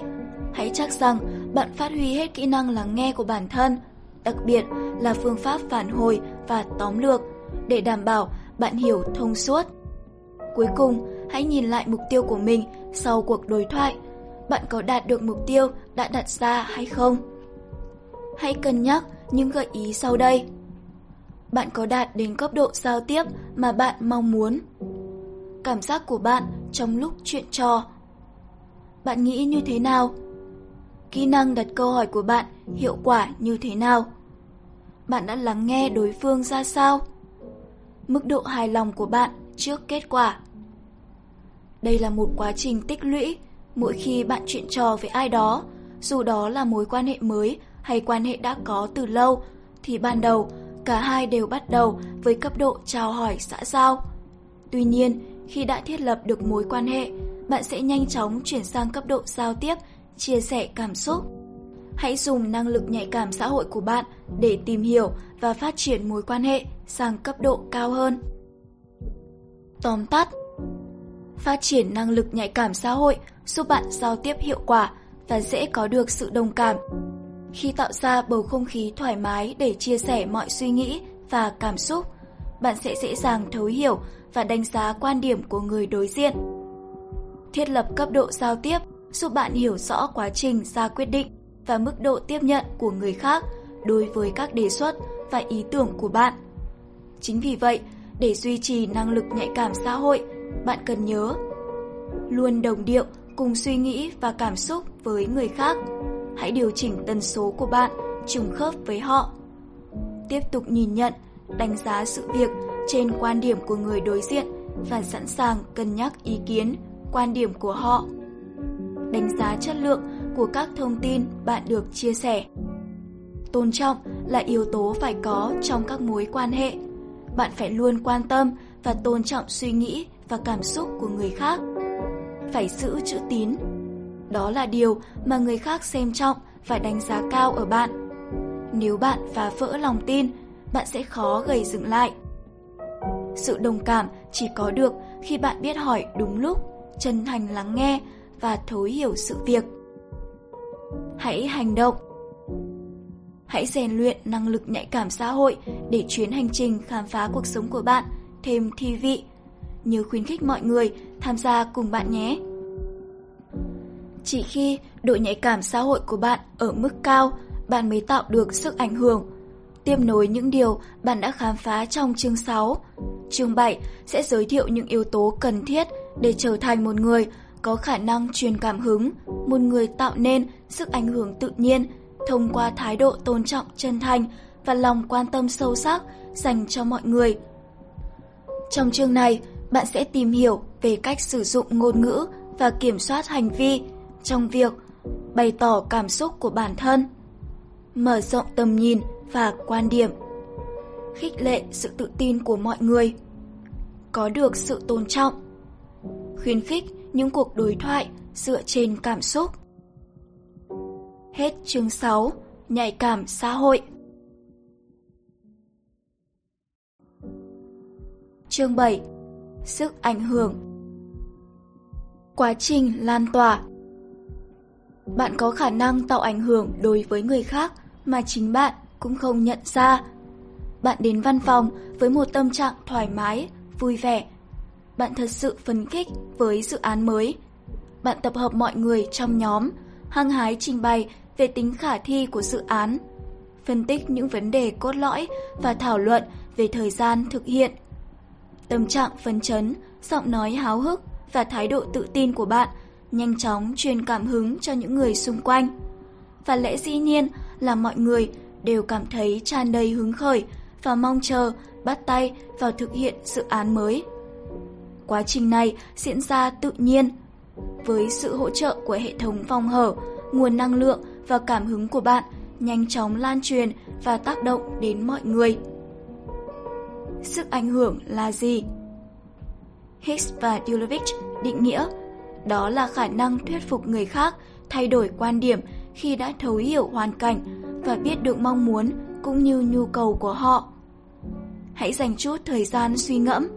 Hãy chắc rằng bạn phát huy hết kỹ năng lắng nghe của bản thân, đặc biệt là phương pháp phản hồi và tóm lược để đảm bảo bạn hiểu thông suốt. Cuối cùng, hãy nhìn lại mục tiêu của mình sau cuộc đối thoại. Bạn có đạt được mục tiêu đã đặt ra hay không? Hãy cân nhắc những gợi ý sau đây. Bạn có đạt đến cấp độ giao tiếp mà bạn mong muốn? Cảm giác của bạn trong lúc chuyện trò. Bạn nghĩ như thế nào? Kỹ năng đặt câu hỏi của bạn hiệu quả như thế nào? Bạn đã lắng nghe đối phương ra sao? Mức độ hài lòng của bạn trước kết quả. Đây là một quá trình tích lũy, mỗi khi bạn chuyện trò với ai đó, dù đó là mối quan hệ mới hay quan hệ đã có từ lâu, thì ban đầu cả hai đều bắt đầu với cấp độ chào hỏi xã giao. Tuy nhiên, khi đã thiết lập được mối quan hệ, bạn sẽ nhanh chóng chuyển sang cấp độ giao tiếp, chia sẻ cảm xúc. Hãy dùng năng lực nhạy cảm xã hội của bạn để tìm hiểu và phát triển mối quan hệ sang cấp độ cao hơn. Tóm tắt Phát triển năng lực nhạy cảm xã hội giúp bạn giao tiếp hiệu quả và dễ có được sự đồng cảm. Khi tạo ra bầu không khí thoải mái để chia sẻ mọi suy nghĩ và cảm xúc, bạn sẽ dễ dàng thấu hiểu và đánh giá quan điểm của người đối diện. Thiết lập cấp độ giao tiếp giúp bạn hiểu rõ quá trình ra quyết định và mức độ tiếp nhận của người khác đối với các đề xuất và ý tưởng của bạn. Chính vì vậy, để duy trì năng lực nhạy cảm xã hội, bạn cần nhớ luôn đồng điệu cùng suy nghĩ và cảm xúc với người khác. Hãy điều chỉnh tần số của bạn trùng khớp với họ. Tiếp tục nhìn nhận, đánh giá sự việc trên quan điểm của người đối diện và sẵn sàng cân nhắc ý kiến, quan điểm của họ. Đánh giá chất lượng của các thông tin bạn được chia sẻ. Tôn trọng là yếu tố phải có trong các mối quan hệ. Bạn phải luôn quan tâm và tôn trọng suy nghĩ và cảm xúc của người khác. Phải giữ chữ tín. Đó là điều mà người khác xem trọng và đánh giá cao ở bạn. Nếu bạn phá vỡ lòng tin, bạn sẽ khó gầy dựng lại. Sự đồng cảm chỉ có được khi bạn biết hỏi đúng lúc, chân thành lắng nghe và thấu hiểu sự việc. Hãy hành động. Hãy rèn luyện năng lực nhạy cảm xã hội để chuyến hành trình khám phá cuộc sống của bạn thêm thi vị. Nhớ khuyến khích mọi người tham gia cùng bạn nhé. Chỉ khi độ nhạy cảm xã hội của bạn ở mức cao, bạn mới tạo được sức ảnh hưởng. Tiếp nối những điều bạn đã khám phá trong chương 6. Chương 7 sẽ giới thiệu những yếu tố cần thiết để trở thành một người có khả năng truyền cảm hứng, một người tạo nên sức ảnh hưởng tự nhiên thông qua thái độ tôn trọng chân thành và lòng quan tâm sâu sắc dành cho mọi người. Trong chương này, bạn sẽ tìm hiểu về cách sử dụng ngôn ngữ và kiểm soát hành vi trong việc bày tỏ cảm xúc của bản thân, mở rộng tầm nhìn và quan điểm, khích lệ sự tự tin của mọi người, có được sự tôn trọng, khuyến khích những cuộc đối thoại dựa trên cảm xúc. Hết chương 6, nhạy cảm xã hội. Chương 7, sức ảnh hưởng. Quá trình lan tỏa. Bạn có khả năng tạo ảnh hưởng đối với người khác mà chính bạn cũng không nhận ra. Bạn đến văn phòng với một tâm trạng thoải mái, vui vẻ bạn thật sự phấn khích với dự án mới. Bạn tập hợp mọi người trong nhóm, hăng hái trình bày về tính khả thi của dự án, phân tích những vấn đề cốt lõi và thảo luận về thời gian thực hiện. Tâm trạng phấn chấn, giọng nói háo hức và thái độ tự tin của bạn nhanh chóng truyền cảm hứng cho những người xung quanh. Và lẽ dĩ nhiên là mọi người đều cảm thấy tràn đầy hứng khởi và mong chờ bắt tay vào thực hiện dự án mới. Quá trình này diễn ra tự nhiên. Với sự hỗ trợ của hệ thống phòng hở, nguồn năng lượng và cảm hứng của bạn nhanh chóng lan truyền và tác động đến mọi người. Sức ảnh hưởng là gì? Hicks và Dulovich định nghĩa đó là khả năng thuyết phục người khác thay đổi quan điểm khi đã thấu hiểu hoàn cảnh và biết được mong muốn cũng như nhu cầu của họ. Hãy dành chút thời gian suy ngẫm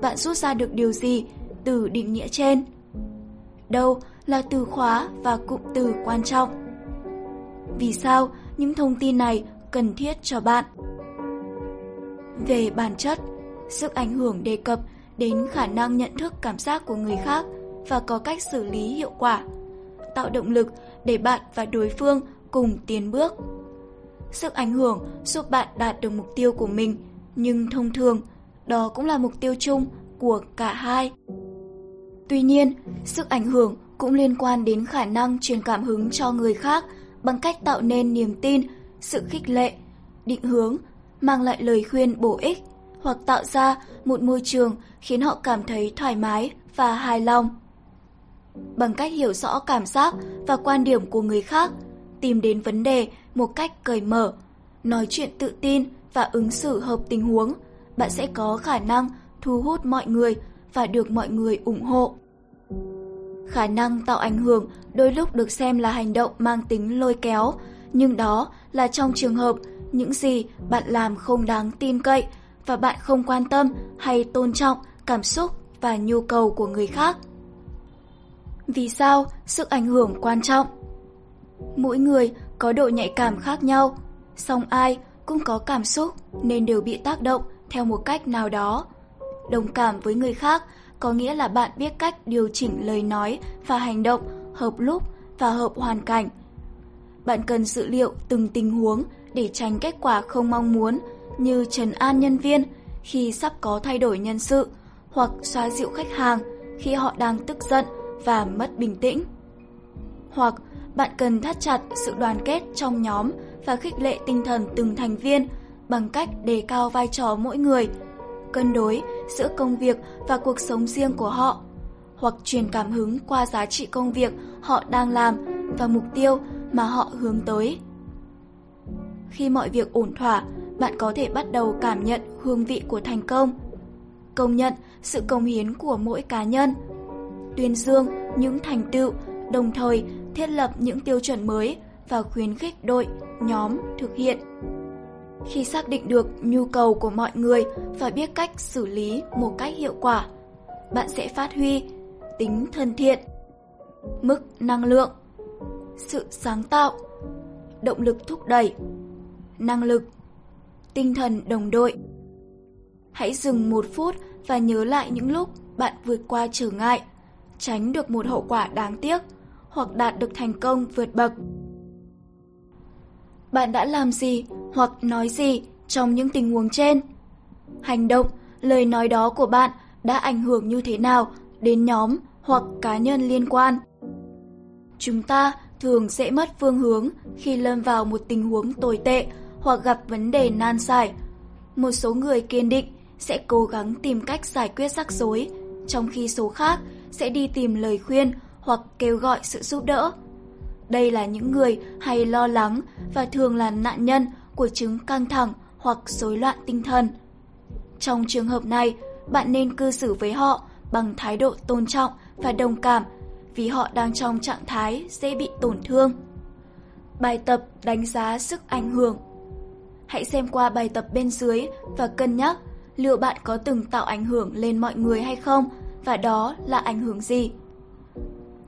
bạn rút ra được điều gì từ định nghĩa trên? Đâu là từ khóa và cụm từ quan trọng? Vì sao những thông tin này cần thiết cho bạn? Về bản chất, sức ảnh hưởng đề cập đến khả năng nhận thức cảm giác của người khác và có cách xử lý hiệu quả, tạo động lực để bạn và đối phương cùng tiến bước. Sức ảnh hưởng giúp bạn đạt được mục tiêu của mình, nhưng thông thường đó cũng là mục tiêu chung của cả hai. Tuy nhiên, sức ảnh hưởng cũng liên quan đến khả năng truyền cảm hứng cho người khác bằng cách tạo nên niềm tin, sự khích lệ, định hướng, mang lại lời khuyên bổ ích hoặc tạo ra một môi trường khiến họ cảm thấy thoải mái và hài lòng. Bằng cách hiểu rõ cảm giác và quan điểm của người khác, tìm đến vấn đề một cách cởi mở, nói chuyện tự tin và ứng xử hợp tình huống, bạn sẽ có khả năng thu hút mọi người và được mọi người ủng hộ. Khả năng tạo ảnh hưởng đôi lúc được xem là hành động mang tính lôi kéo, nhưng đó là trong trường hợp những gì bạn làm không đáng tin cậy và bạn không quan tâm hay tôn trọng cảm xúc và nhu cầu của người khác. Vì sao sức ảnh hưởng quan trọng? Mỗi người có độ nhạy cảm khác nhau, song ai cũng có cảm xúc nên đều bị tác động theo một cách nào đó. Đồng cảm với người khác có nghĩa là bạn biết cách điều chỉnh lời nói và hành động hợp lúc và hợp hoàn cảnh. Bạn cần dự liệu từng tình huống để tránh kết quả không mong muốn như trấn an nhân viên khi sắp có thay đổi nhân sự hoặc xoa dịu khách hàng khi họ đang tức giận và mất bình tĩnh. Hoặc bạn cần thắt chặt sự đoàn kết trong nhóm và khích lệ tinh thần từng thành viên bằng cách đề cao vai trò mỗi người, cân đối giữa công việc và cuộc sống riêng của họ, hoặc truyền cảm hứng qua giá trị công việc họ đang làm và mục tiêu mà họ hướng tới. Khi mọi việc ổn thỏa, bạn có thể bắt đầu cảm nhận hương vị của thành công. Công nhận sự công hiến của mỗi cá nhân. Tuyên dương những thành tựu, đồng thời thiết lập những tiêu chuẩn mới và khuyến khích đội, nhóm thực hiện. Khi xác định được nhu cầu của mọi người và biết cách xử lý một cách hiệu quả, bạn sẽ phát huy tính thân thiện, mức năng lượng, sự sáng tạo, động lực thúc đẩy, năng lực, tinh thần đồng đội. Hãy dừng một phút và nhớ lại những lúc bạn vượt qua trở ngại, tránh được một hậu quả đáng tiếc hoặc đạt được thành công vượt bậc. Bạn đã làm gì hoặc nói gì trong những tình huống trên? Hành động, lời nói đó của bạn đã ảnh hưởng như thế nào đến nhóm hoặc cá nhân liên quan? Chúng ta thường sẽ mất phương hướng khi lâm vào một tình huống tồi tệ hoặc gặp vấn đề nan giải. Một số người kiên định sẽ cố gắng tìm cách giải quyết rắc rối, trong khi số khác sẽ đi tìm lời khuyên hoặc kêu gọi sự giúp đỡ. Đây là những người hay lo lắng và thường là nạn nhân của chứng căng thẳng hoặc rối loạn tinh thần. Trong trường hợp này, bạn nên cư xử với họ bằng thái độ tôn trọng và đồng cảm vì họ đang trong trạng thái dễ bị tổn thương. Bài tập đánh giá sức ảnh hưởng Hãy xem qua bài tập bên dưới và cân nhắc liệu bạn có từng tạo ảnh hưởng lên mọi người hay không và đó là ảnh hưởng gì.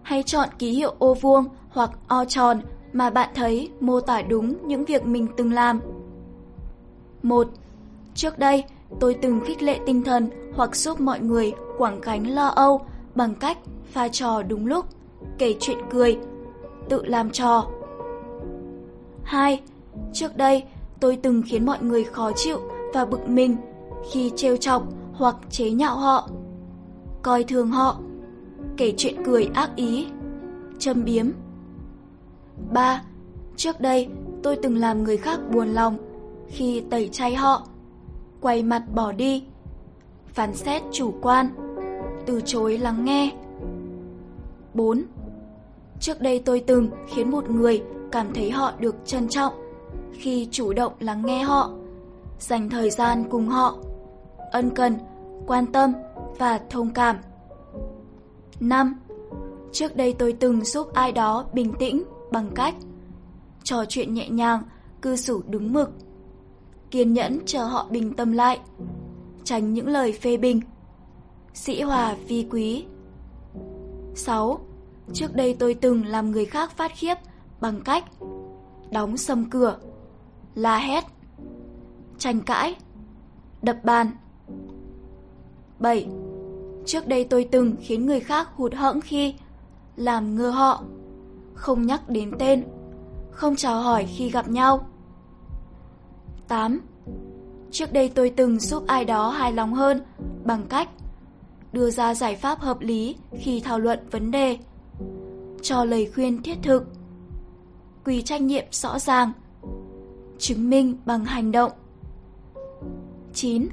Hãy chọn ký hiệu ô vuông hoặc o tròn mà bạn thấy mô tả đúng những việc mình từng làm. 1. Trước đây, tôi từng khích lệ tinh thần hoặc giúp mọi người quảng cánh lo âu bằng cách pha trò đúng lúc, kể chuyện cười, tự làm trò. 2. Trước đây, tôi từng khiến mọi người khó chịu và bực mình khi trêu chọc hoặc chế nhạo họ. Coi thường họ, kể chuyện cười ác ý, châm biếm. 3. Trước đây, tôi từng làm người khác buồn lòng khi tẩy chay họ, quay mặt bỏ đi, phán xét chủ quan, từ chối lắng nghe. 4. Trước đây tôi từng khiến một người cảm thấy họ được trân trọng khi chủ động lắng nghe họ, dành thời gian cùng họ, ân cần, quan tâm và thông cảm. 5. Trước đây tôi từng giúp ai đó bình tĩnh bằng cách trò chuyện nhẹ nhàng, cư xử đúng mực, kiên nhẫn chờ họ bình tâm lại, tránh những lời phê bình, sĩ hòa vi quý. 6. Trước đây tôi từng làm người khác phát khiếp bằng cách đóng sầm cửa, la hét, tranh cãi, đập bàn. 7. Trước đây tôi từng khiến người khác hụt hẫng khi làm ngơ họ, không nhắc đến tên, không chào hỏi khi gặp nhau. 8. Trước đây tôi từng giúp ai đó hài lòng hơn bằng cách đưa ra giải pháp hợp lý khi thảo luận vấn đề, cho lời khuyên thiết thực. Quy trách nhiệm rõ ràng. Chứng minh bằng hành động. 9.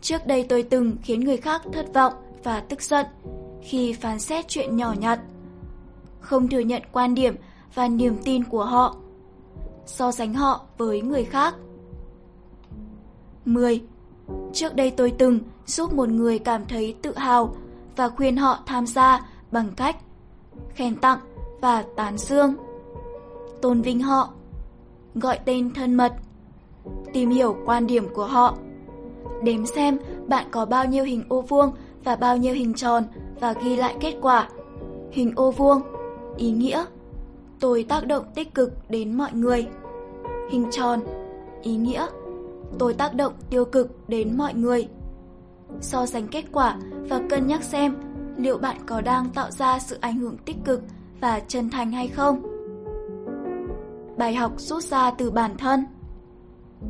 Trước đây tôi từng khiến người khác thất vọng và tức giận khi phán xét chuyện nhỏ nhặt. Không thừa nhận quan điểm và niềm tin của họ. So sánh họ với người khác. 10. Trước đây tôi từng giúp một người cảm thấy tự hào và khuyên họ tham gia bằng cách khen tặng và tán dương. Tôn vinh họ, gọi tên thân mật, tìm hiểu quan điểm của họ. Đếm xem bạn có bao nhiêu hình ô vuông và bao nhiêu hình tròn và ghi lại kết quả. Hình ô vuông, ý nghĩa, tôi tác động tích cực đến mọi người. Hình tròn, ý nghĩa, tôi tác động tiêu cực đến mọi người. So sánh kết quả và cân nhắc xem liệu bạn có đang tạo ra sự ảnh hưởng tích cực và chân thành hay không. Bài học rút ra từ bản thân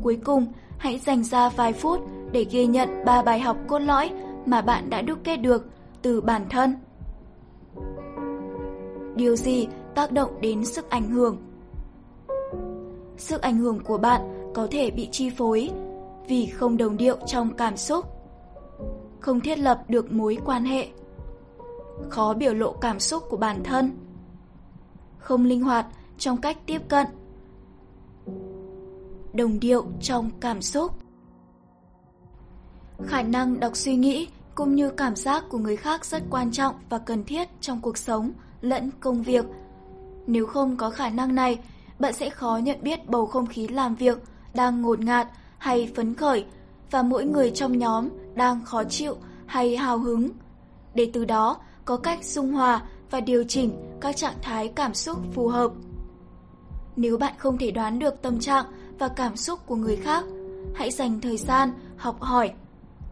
Cuối cùng, hãy dành ra vài phút để ghi nhận ba bài học cốt lõi mà bạn đã đúc kết được từ bản thân. Điều gì tác động đến sức ảnh hưởng? Sức ảnh hưởng của bạn có thể bị chi phối vì không đồng điệu trong cảm xúc, không thiết lập được mối quan hệ, khó biểu lộ cảm xúc của bản thân, không linh hoạt trong cách tiếp cận, đồng điệu trong cảm xúc. Khả năng đọc suy nghĩ cũng như cảm giác của người khác rất quan trọng và cần thiết trong cuộc sống lẫn công việc. Nếu không có khả năng này, bạn sẽ khó nhận biết bầu không khí làm việc đang ngột ngạt hay phấn khởi và mỗi người trong nhóm đang khó chịu hay hào hứng. Để từ đó có cách dung hòa và điều chỉnh các trạng thái cảm xúc phù hợp. Nếu bạn không thể đoán được tâm trạng và cảm xúc của người khác, hãy dành thời gian học hỏi.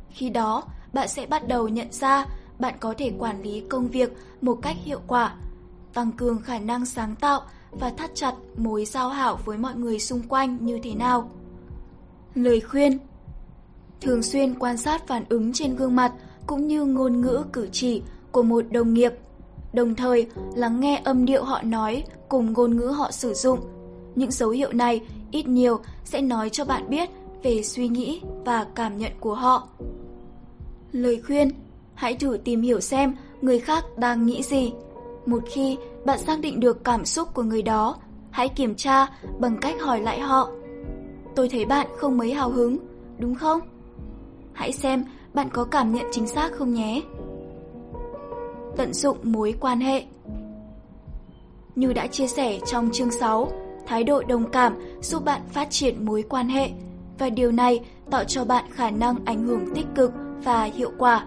Khi đó, bạn sẽ bắt đầu nhận ra bạn có thể quản lý công việc một cách hiệu quả, tăng cường khả năng sáng tạo và thắt chặt mối giao hảo với mọi người xung quanh như thế nào. Lời khuyên Thường xuyên quan sát phản ứng trên gương mặt cũng như ngôn ngữ cử chỉ của một đồng nghiệp, đồng thời lắng nghe âm điệu họ nói cùng ngôn ngữ họ sử dụng. Những dấu hiệu này ít nhiều sẽ nói cho bạn biết về suy nghĩ và cảm nhận của họ. Lời khuyên Hãy thử tìm hiểu xem người khác đang nghĩ gì. Một khi bạn xác định được cảm xúc của người đó, hãy kiểm tra bằng cách hỏi lại họ. Tôi thấy bạn không mấy hào hứng, đúng không? Hãy xem bạn có cảm nhận chính xác không nhé. Tận dụng mối quan hệ Như đã chia sẻ trong chương 6, thái độ đồng cảm giúp bạn phát triển mối quan hệ và điều này tạo cho bạn khả năng ảnh hưởng tích cực và hiệu quả.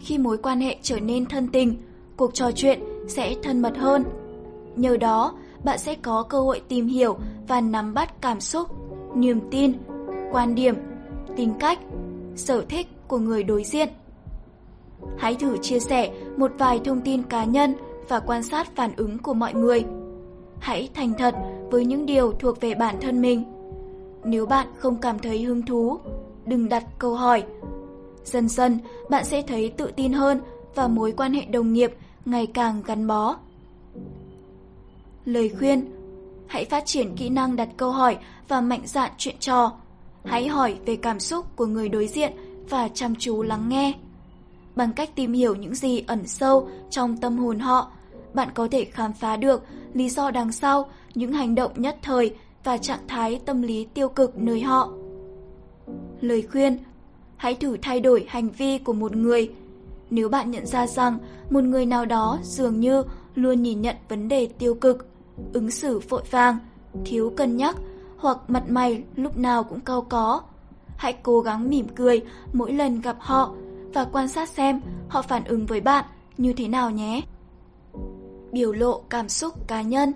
Khi mối quan hệ trở nên thân tình, cuộc trò chuyện sẽ thân mật hơn. Nhờ đó, bạn sẽ có cơ hội tìm hiểu và nắm bắt cảm xúc, niềm tin, quan điểm, tính cách, sở thích của người đối diện. Hãy thử chia sẻ một vài thông tin cá nhân và quan sát phản ứng của mọi người. Hãy thành thật với những điều thuộc về bản thân mình. Nếu bạn không cảm thấy hứng thú, đừng đặt câu hỏi. Dần dần, bạn sẽ thấy tự tin hơn và mối quan hệ đồng nghiệp ngày càng gắn bó. Lời khuyên Hãy phát triển kỹ năng đặt câu hỏi và mạnh dạn chuyện trò. Hãy hỏi về cảm xúc của người đối diện và chăm chú lắng nghe. Bằng cách tìm hiểu những gì ẩn sâu trong tâm hồn họ, bạn có thể khám phá được lý do đằng sau những hành động nhất thời và trạng thái tâm lý tiêu cực nơi họ. Lời khuyên Hãy thử thay đổi hành vi của một người. Nếu bạn nhận ra rằng một người nào đó dường như luôn nhìn nhận vấn đề tiêu cực, ứng xử vội vàng, thiếu cân nhắc hoặc mặt mày lúc nào cũng cau có, hãy cố gắng mỉm cười mỗi lần gặp họ và quan sát xem họ phản ứng với bạn như thế nào nhé. Biểu lộ cảm xúc cá nhân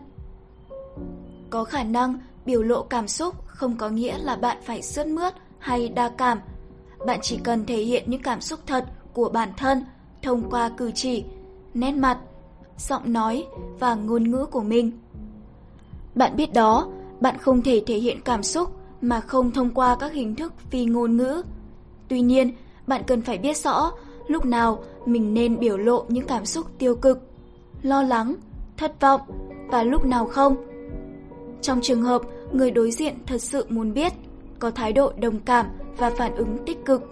Có khả năng biểu lộ cảm xúc không có nghĩa là bạn phải sướt mướt hay đa cảm. Bạn chỉ cần thể hiện những cảm xúc thật của bản thân thông qua cử chỉ, nét mặt, giọng nói và ngôn ngữ của mình. Bạn biết đó, bạn không thể thể hiện cảm xúc mà không thông qua các hình thức phi ngôn ngữ. Tuy nhiên, bạn cần phải biết rõ lúc nào mình nên biểu lộ những cảm xúc tiêu cực, lo lắng, thất vọng và lúc nào không. Trong trường hợp người đối diện thật sự muốn biết, có thái độ đồng cảm và phản ứng tích cực,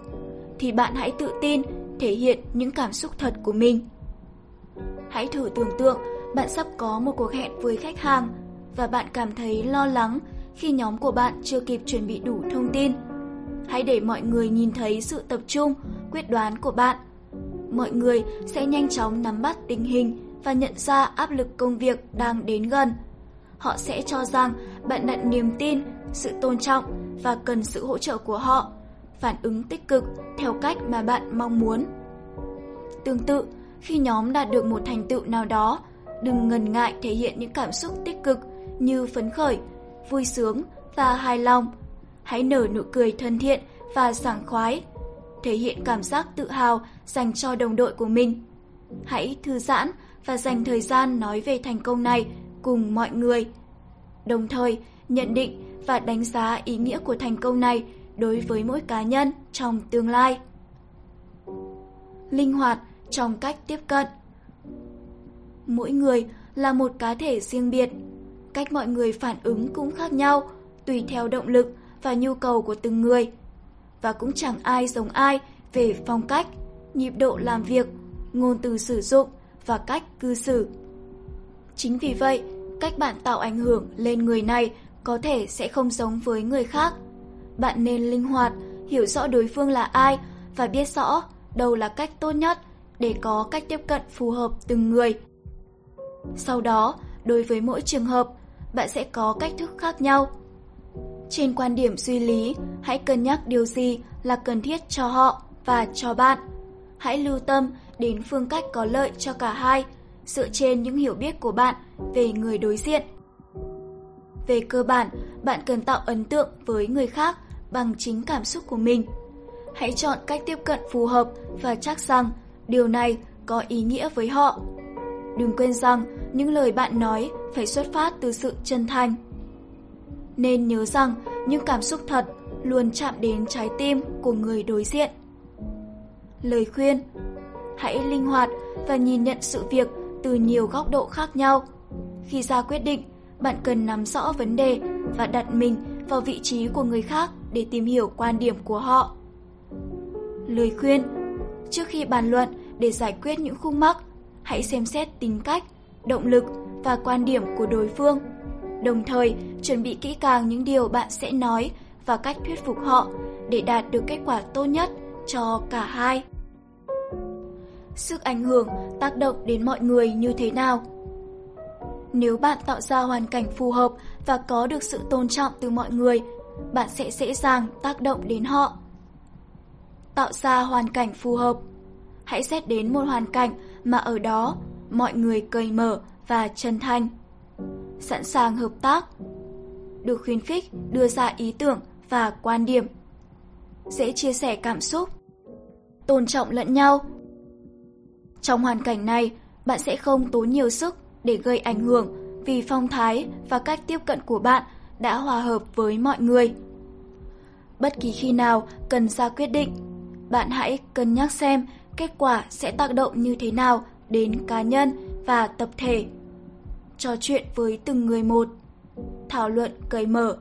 thì bạn hãy tự tin thể hiện những cảm xúc thật của mình. Hãy thử tưởng tượng bạn sắp có một cuộc hẹn với khách hàng và bạn cảm thấy lo lắng khi nhóm của bạn chưa kịp chuẩn bị đủ thông tin. Hãy để mọi người nhìn thấy sự tập trung, quyết đoán của bạn. Mọi người sẽ nhanh chóng nắm bắt tình hình và nhận ra áp lực công việc đang đến gần. Họ sẽ cho rằng bạn đặt niềm tin, sự tôn trọng và cần sự hỗ trợ của họ, phản ứng tích cực theo cách mà bạn mong muốn. Tương tự, khi nhóm đạt được một thành tựu nào đó, đừng ngần ngại thể hiện những cảm xúc tích cực như phấn khởi, vui sướng và hài lòng. Hãy nở nụ cười thân thiện và sảng khoái, thể hiện cảm giác tự hào dành cho đồng đội của mình. Hãy thư giãn và dành thời gian nói về thành công này cùng mọi người. Đồng thời, nhận định và đánh giá ý nghĩa của thành công này đối với mỗi cá nhân trong tương lai. Linh hoạt trong cách tiếp cận Mỗi người là một cá thể riêng biệt. Cách mọi người phản ứng cũng khác nhau, tùy theo động lực và nhu cầu của từng người. Và cũng chẳng ai giống ai về phong cách, nhịp độ làm việc, ngôn từ sử dụng và cách cư xử. Chính vì vậy, cách bạn tạo ảnh hưởng lên người này có thể sẽ không giống với người khác. Bạn nên linh hoạt, hiểu rõ đối phương là ai và biết rõ đâu là cách tốt nhất để có cách tiếp cận phù hợp từng người. Sau đó, đối với mỗi trường hợp, bạn sẽ có cách thức khác nhau. Trên quan điểm suy lý, hãy cân nhắc điều gì là cần thiết cho họ và cho bạn. Hãy lưu tâm đến phương cách có lợi cho cả hai, dựa trên những hiểu biết của bạn về người đối diện. Về cơ bản, bạn cần tạo ấn tượng với người khác bằng chính cảm xúc của mình. Hãy chọn cách tiếp cận phù hợp và chắc rằng điều này có ý nghĩa với họ. Đừng quên rằng những lời bạn nói phải xuất phát từ sự chân thành. Nên nhớ rằng những cảm xúc thật luôn chạm đến trái tim của người đối diện. Lời khuyên Hãy linh hoạt và nhìn nhận sự việc từ nhiều góc độ khác nhau. Khi ra quyết định, bạn cần nắm rõ vấn đề và đặt mình vào vị trí của người khác để tìm hiểu quan điểm của họ. Lời khuyên Trước khi bàn luận để giải quyết những khúc mắc, hãy xem xét tính cách, động lực và quan điểm của đối phương. Đồng thời, chuẩn bị kỹ càng những điều bạn sẽ nói và cách thuyết phục họ để đạt được kết quả tốt nhất cho cả hai. Sức ảnh hưởng tác động đến mọi người như thế nào? Nếu bạn tạo ra hoàn cảnh phù hợp và có được sự tôn trọng từ mọi người, bạn sẽ dễ dàng tác động đến họ. Tạo ra hoàn cảnh phù hợp Hãy xét đến một hoàn cảnh mà ở đó mọi người cởi mở và chân thành. Sẵn sàng hợp tác. Được khuyến khích đưa ra ý tưởng và quan điểm. Dễ chia sẻ cảm xúc. Tôn trọng lẫn nhau. Trong hoàn cảnh này, bạn sẽ không tốn nhiều sức để gây ảnh hưởng vì phong thái và cách tiếp cận của bạn đã hòa hợp với mọi người. Bất kỳ khi nào cần ra quyết định, bạn hãy cân nhắc xem kết quả sẽ tác động như thế nào đến cá nhân và tập thể. Trò chuyện với từng người một, thảo luận cởi mở,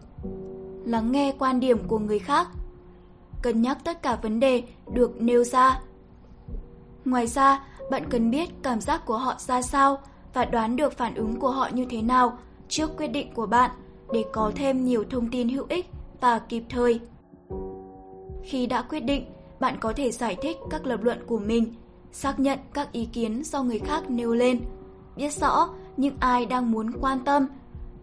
lắng nghe quan điểm của người khác, cân nhắc tất cả vấn đề được nêu ra. Ngoài ra, bạn cần biết cảm giác của họ ra sao và đoán được phản ứng của họ như thế nào trước quyết định của bạn để có thêm nhiều thông tin hữu ích và kịp thời. Khi đã quyết định, bạn có thể giải thích các lập luận của mình, xác nhận các ý kiến do người khác nêu lên, biết rõ những ai đang muốn quan tâm,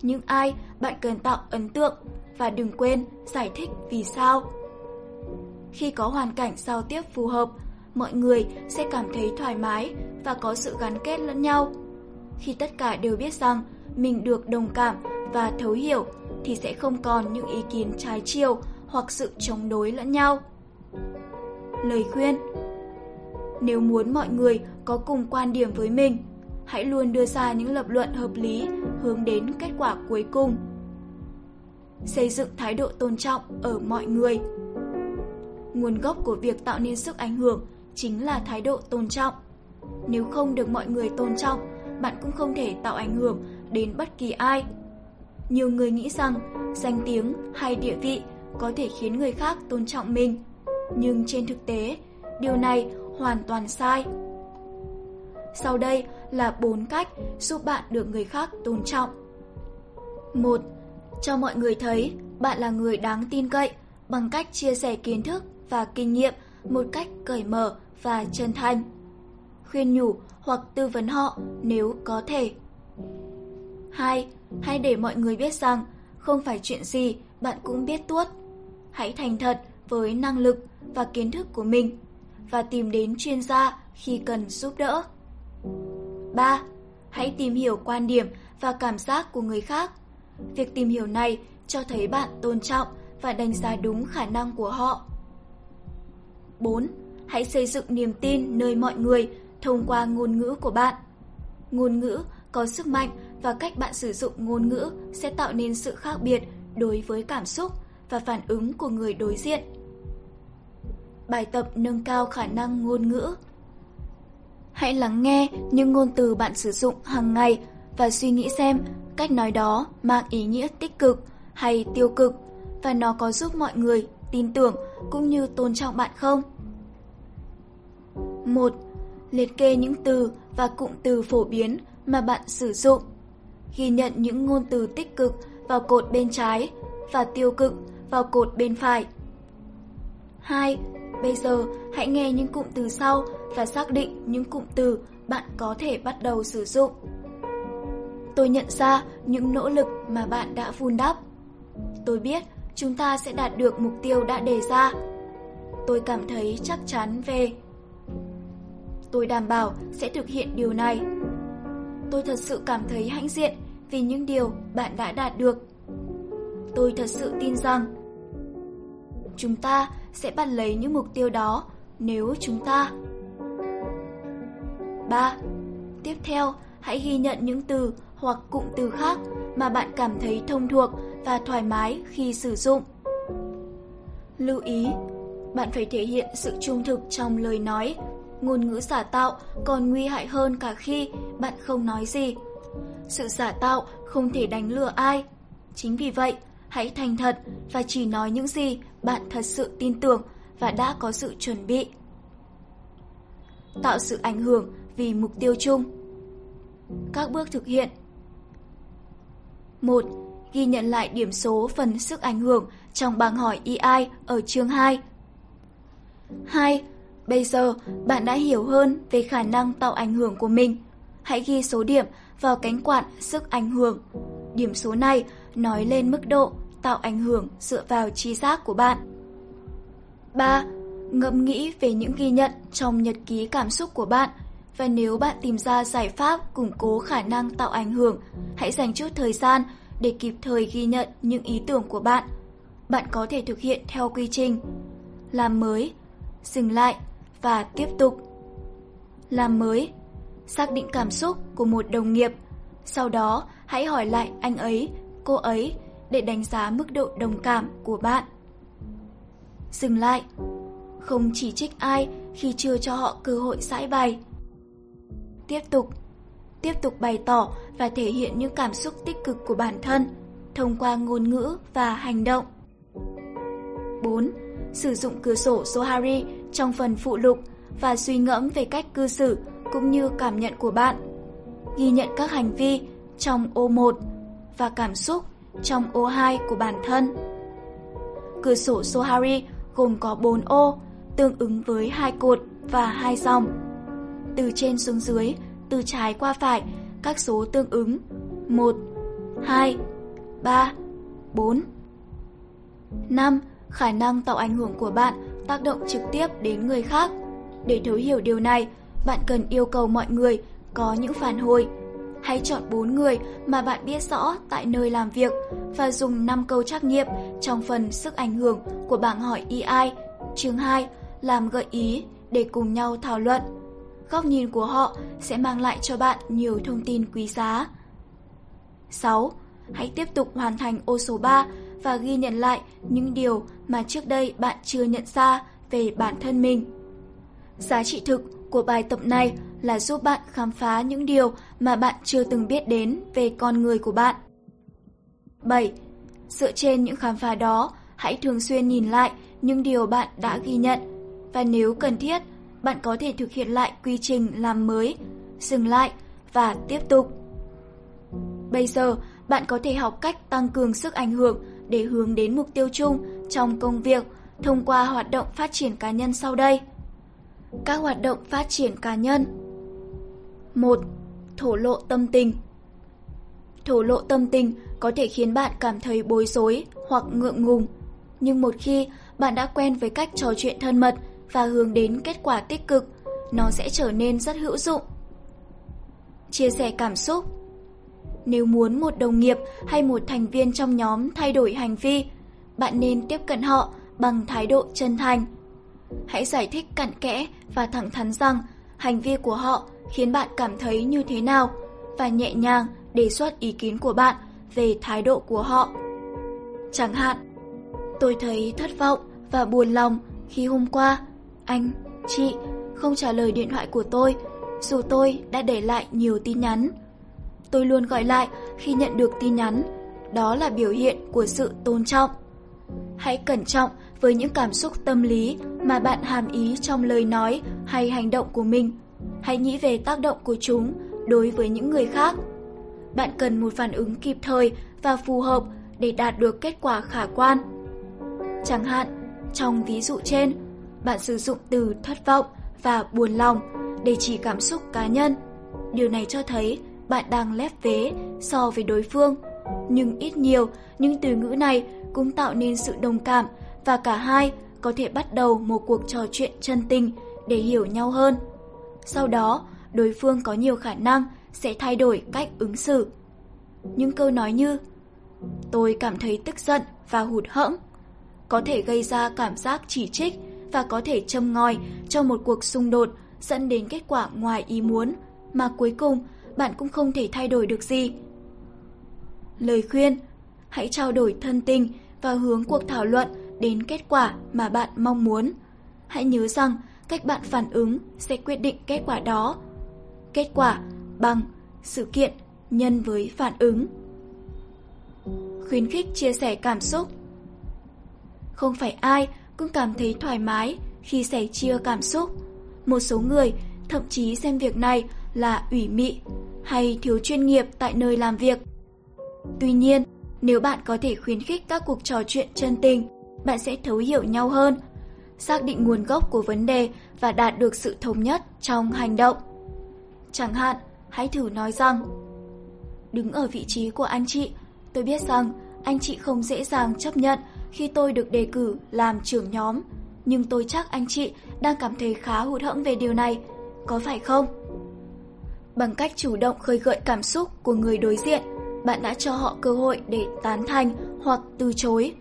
những ai bạn cần tạo ấn tượng và đừng quên giải thích vì sao. Khi có hoàn cảnh giao tiếp phù hợp, mọi người sẽ cảm thấy thoải mái và có sự gắn kết lẫn nhau. Khi tất cả đều biết rằng mình được đồng cảm và thấu hiểu thì sẽ không còn những ý kiến trái chiều hoặc sự chống đối lẫn nhau lời khuyên. Nếu muốn mọi người có cùng quan điểm với mình, hãy luôn đưa ra những lập luận hợp lý hướng đến kết quả cuối cùng. Xây dựng thái độ tôn trọng ở mọi người. Nguồn gốc của việc tạo nên sức ảnh hưởng chính là thái độ tôn trọng. Nếu không được mọi người tôn trọng, bạn cũng không thể tạo ảnh hưởng đến bất kỳ ai. Nhiều người nghĩ rằng danh tiếng hay địa vị có thể khiến người khác tôn trọng mình, nhưng trên thực tế, điều này hoàn toàn sai. Sau đây là 4 cách giúp bạn được người khác tôn trọng. 1. Cho mọi người thấy bạn là người đáng tin cậy bằng cách chia sẻ kiến thức và kinh nghiệm một cách cởi mở và chân thành. Khuyên nhủ hoặc tư vấn họ nếu có thể. 2. Hãy để mọi người biết rằng không phải chuyện gì bạn cũng biết tuốt. Hãy thành thật với năng lực và kiến thức của mình và tìm đến chuyên gia khi cần giúp đỡ. 3. Hãy tìm hiểu quan điểm và cảm giác của người khác. Việc tìm hiểu này cho thấy bạn tôn trọng và đánh giá đúng khả năng của họ. 4. Hãy xây dựng niềm tin nơi mọi người, thông qua ngôn ngữ của bạn. Ngôn ngữ có sức mạnh và cách bạn sử dụng ngôn ngữ sẽ tạo nên sự khác biệt đối với cảm xúc và phản ứng của người đối diện. Bài tập nâng cao khả năng ngôn ngữ Hãy lắng nghe những ngôn từ bạn sử dụng hàng ngày và suy nghĩ xem cách nói đó mang ý nghĩa tích cực hay tiêu cực và nó có giúp mọi người tin tưởng cũng như tôn trọng bạn không? 1. Liệt kê những từ và cụm từ phổ biến mà bạn sử dụng. Ghi nhận những ngôn từ tích cực vào cột bên trái và tiêu cực vào cột bên phải. 2. Bây giờ hãy nghe những cụm từ sau và xác định những cụm từ bạn có thể bắt đầu sử dụng. Tôi nhận ra những nỗ lực mà bạn đã vun đắp. Tôi biết chúng ta sẽ đạt được mục tiêu đã đề ra. Tôi cảm thấy chắc chắn về. Tôi đảm bảo sẽ thực hiện điều này. Tôi thật sự cảm thấy hãnh diện vì những điều bạn đã đạt được. Tôi thật sự tin rằng chúng ta sẽ bắt lấy những mục tiêu đó nếu chúng ta 3. Tiếp theo, hãy ghi nhận những từ hoặc cụm từ khác mà bạn cảm thấy thông thuộc và thoải mái khi sử dụng. Lưu ý, bạn phải thể hiện sự trung thực trong lời nói. Ngôn ngữ giả tạo còn nguy hại hơn cả khi bạn không nói gì. Sự giả tạo không thể đánh lừa ai. Chính vì vậy, hãy thành thật và chỉ nói những gì bạn thật sự tin tưởng và đã có sự chuẩn bị. Tạo sự ảnh hưởng vì mục tiêu chung. Các bước thực hiện 1. Ghi nhận lại điểm số phần sức ảnh hưởng trong bảng hỏi EI ở chương 2. 2. Bây giờ, bạn đã hiểu hơn về khả năng tạo ảnh hưởng của mình. Hãy ghi số điểm vào cánh quạt sức ảnh hưởng. Điểm số này nói lên mức độ tạo ảnh hưởng dựa vào trí giác của bạn. 3. Ngẫm nghĩ về những ghi nhận trong nhật ký cảm xúc của bạn và nếu bạn tìm ra giải pháp củng cố khả năng tạo ảnh hưởng, hãy dành chút thời gian để kịp thời ghi nhận những ý tưởng của bạn. Bạn có thể thực hiện theo quy trình làm mới, dừng lại và tiếp tục. Làm mới, xác định cảm xúc của một đồng nghiệp, sau đó hãy hỏi lại anh ấy, cô ấy để đánh giá mức độ đồng cảm của bạn. Dừng lại, không chỉ trích ai khi chưa cho họ cơ hội giải bày. Tiếp tục, tiếp tục bày tỏ và thể hiện những cảm xúc tích cực của bản thân thông qua ngôn ngữ và hành động. 4. Sử dụng cửa sổ Sohari trong phần phụ lục và suy ngẫm về cách cư xử cũng như cảm nhận của bạn. Ghi nhận các hành vi trong ô 1 và cảm xúc trong ô 2 của bản thân. Cửa sổ Sohari gồm có 4 ô, tương ứng với hai cột và hai dòng. Từ trên xuống dưới, từ trái qua phải, các số tương ứng 1, 2, 3, 4. 5. Khả năng tạo ảnh hưởng của bạn tác động trực tiếp đến người khác. Để thấu hiểu điều này, bạn cần yêu cầu mọi người có những phản hồi. Hãy chọn 4 người mà bạn biết rõ tại nơi làm việc và dùng 5 câu trắc nghiệm trong phần sức ảnh hưởng của bảng hỏi EI chương 2 làm gợi ý để cùng nhau thảo luận. Góc nhìn của họ sẽ mang lại cho bạn nhiều thông tin quý giá. 6. Hãy tiếp tục hoàn thành ô số 3 và ghi nhận lại những điều mà trước đây bạn chưa nhận ra về bản thân mình. Giá trị thực của bài tập này là giúp bạn khám phá những điều mà bạn chưa từng biết đến về con người của bạn. 7. Dựa trên những khám phá đó, hãy thường xuyên nhìn lại những điều bạn đã ghi nhận và nếu cần thiết, bạn có thể thực hiện lại quy trình làm mới, dừng lại và tiếp tục. Bây giờ, bạn có thể học cách tăng cường sức ảnh hưởng để hướng đến mục tiêu chung trong công việc thông qua hoạt động phát triển cá nhân sau đây. Các hoạt động phát triển cá nhân 1. Thổ lộ tâm tình Thổ lộ tâm tình có thể khiến bạn cảm thấy bối rối hoặc ngượng ngùng. Nhưng một khi bạn đã quen với cách trò chuyện thân mật và hướng đến kết quả tích cực, nó sẽ trở nên rất hữu dụng. Chia sẻ cảm xúc nếu muốn một đồng nghiệp hay một thành viên trong nhóm thay đổi hành vi, bạn nên tiếp cận họ bằng thái độ chân thành. Hãy giải thích cặn kẽ và thẳng thắn rằng hành vi của họ khiến bạn cảm thấy như thế nào và nhẹ nhàng đề xuất ý kiến của bạn về thái độ của họ. Chẳng hạn, tôi thấy thất vọng và buồn lòng khi hôm qua anh, chị không trả lời điện thoại của tôi dù tôi đã để lại nhiều tin nhắn. Tôi luôn gọi lại khi nhận được tin nhắn, đó là biểu hiện của sự tôn trọng. Hãy cẩn trọng với những cảm xúc tâm lý mà bạn hàm ý trong lời nói hay hành động của mình. Hãy nghĩ về tác động của chúng đối với những người khác. Bạn cần một phản ứng kịp thời và phù hợp để đạt được kết quả khả quan. Chẳng hạn, trong ví dụ trên, bạn sử dụng từ thất vọng và buồn lòng để chỉ cảm xúc cá nhân. Điều này cho thấy bạn đang lép vế so với đối phương. Nhưng ít nhiều, những từ ngữ này cũng tạo nên sự đồng cảm và cả hai có thể bắt đầu một cuộc trò chuyện chân tình để hiểu nhau hơn. Sau đó, đối phương có nhiều khả năng sẽ thay đổi cách ứng xử. Những câu nói như Tôi cảm thấy tức giận và hụt hẫng có thể gây ra cảm giác chỉ trích và có thể châm ngòi cho một cuộc xung đột dẫn đến kết quả ngoài ý muốn mà cuối cùng bạn cũng không thể thay đổi được gì. Lời khuyên, Hãy trao đổi thân tình và hướng cuộc thảo luận đến kết quả mà bạn mong muốn. Hãy nhớ rằng cách bạn phản ứng sẽ quyết định kết quả đó. Kết quả bằng sự kiện nhân với phản ứng. Khuyến khích chia sẻ cảm xúc Không phải ai cũng cảm thấy thoải mái khi sẻ chia cảm xúc. Một số người thậm chí xem việc này là ủy mị hay thiếu chuyên nghiệp tại nơi làm việc. Tuy nhiên, nếu bạn có thể khuyến khích các cuộc trò chuyện chân tình, bạn sẽ thấu hiểu nhau hơn, xác định nguồn gốc của vấn đề và đạt được sự thống nhất trong hành động. Chẳng hạn, hãy thử nói rằng Đứng ở vị trí của anh chị, tôi biết rằng anh chị không dễ dàng chấp nhận khi tôi được đề cử làm trưởng nhóm, nhưng tôi chắc anh chị đang cảm thấy khá hụt hẫng về điều này, có phải không? Bằng cách chủ động khơi gợi cảm xúc của người đối diện, bạn đã cho họ cơ hội để tán thành hoặc từ chối.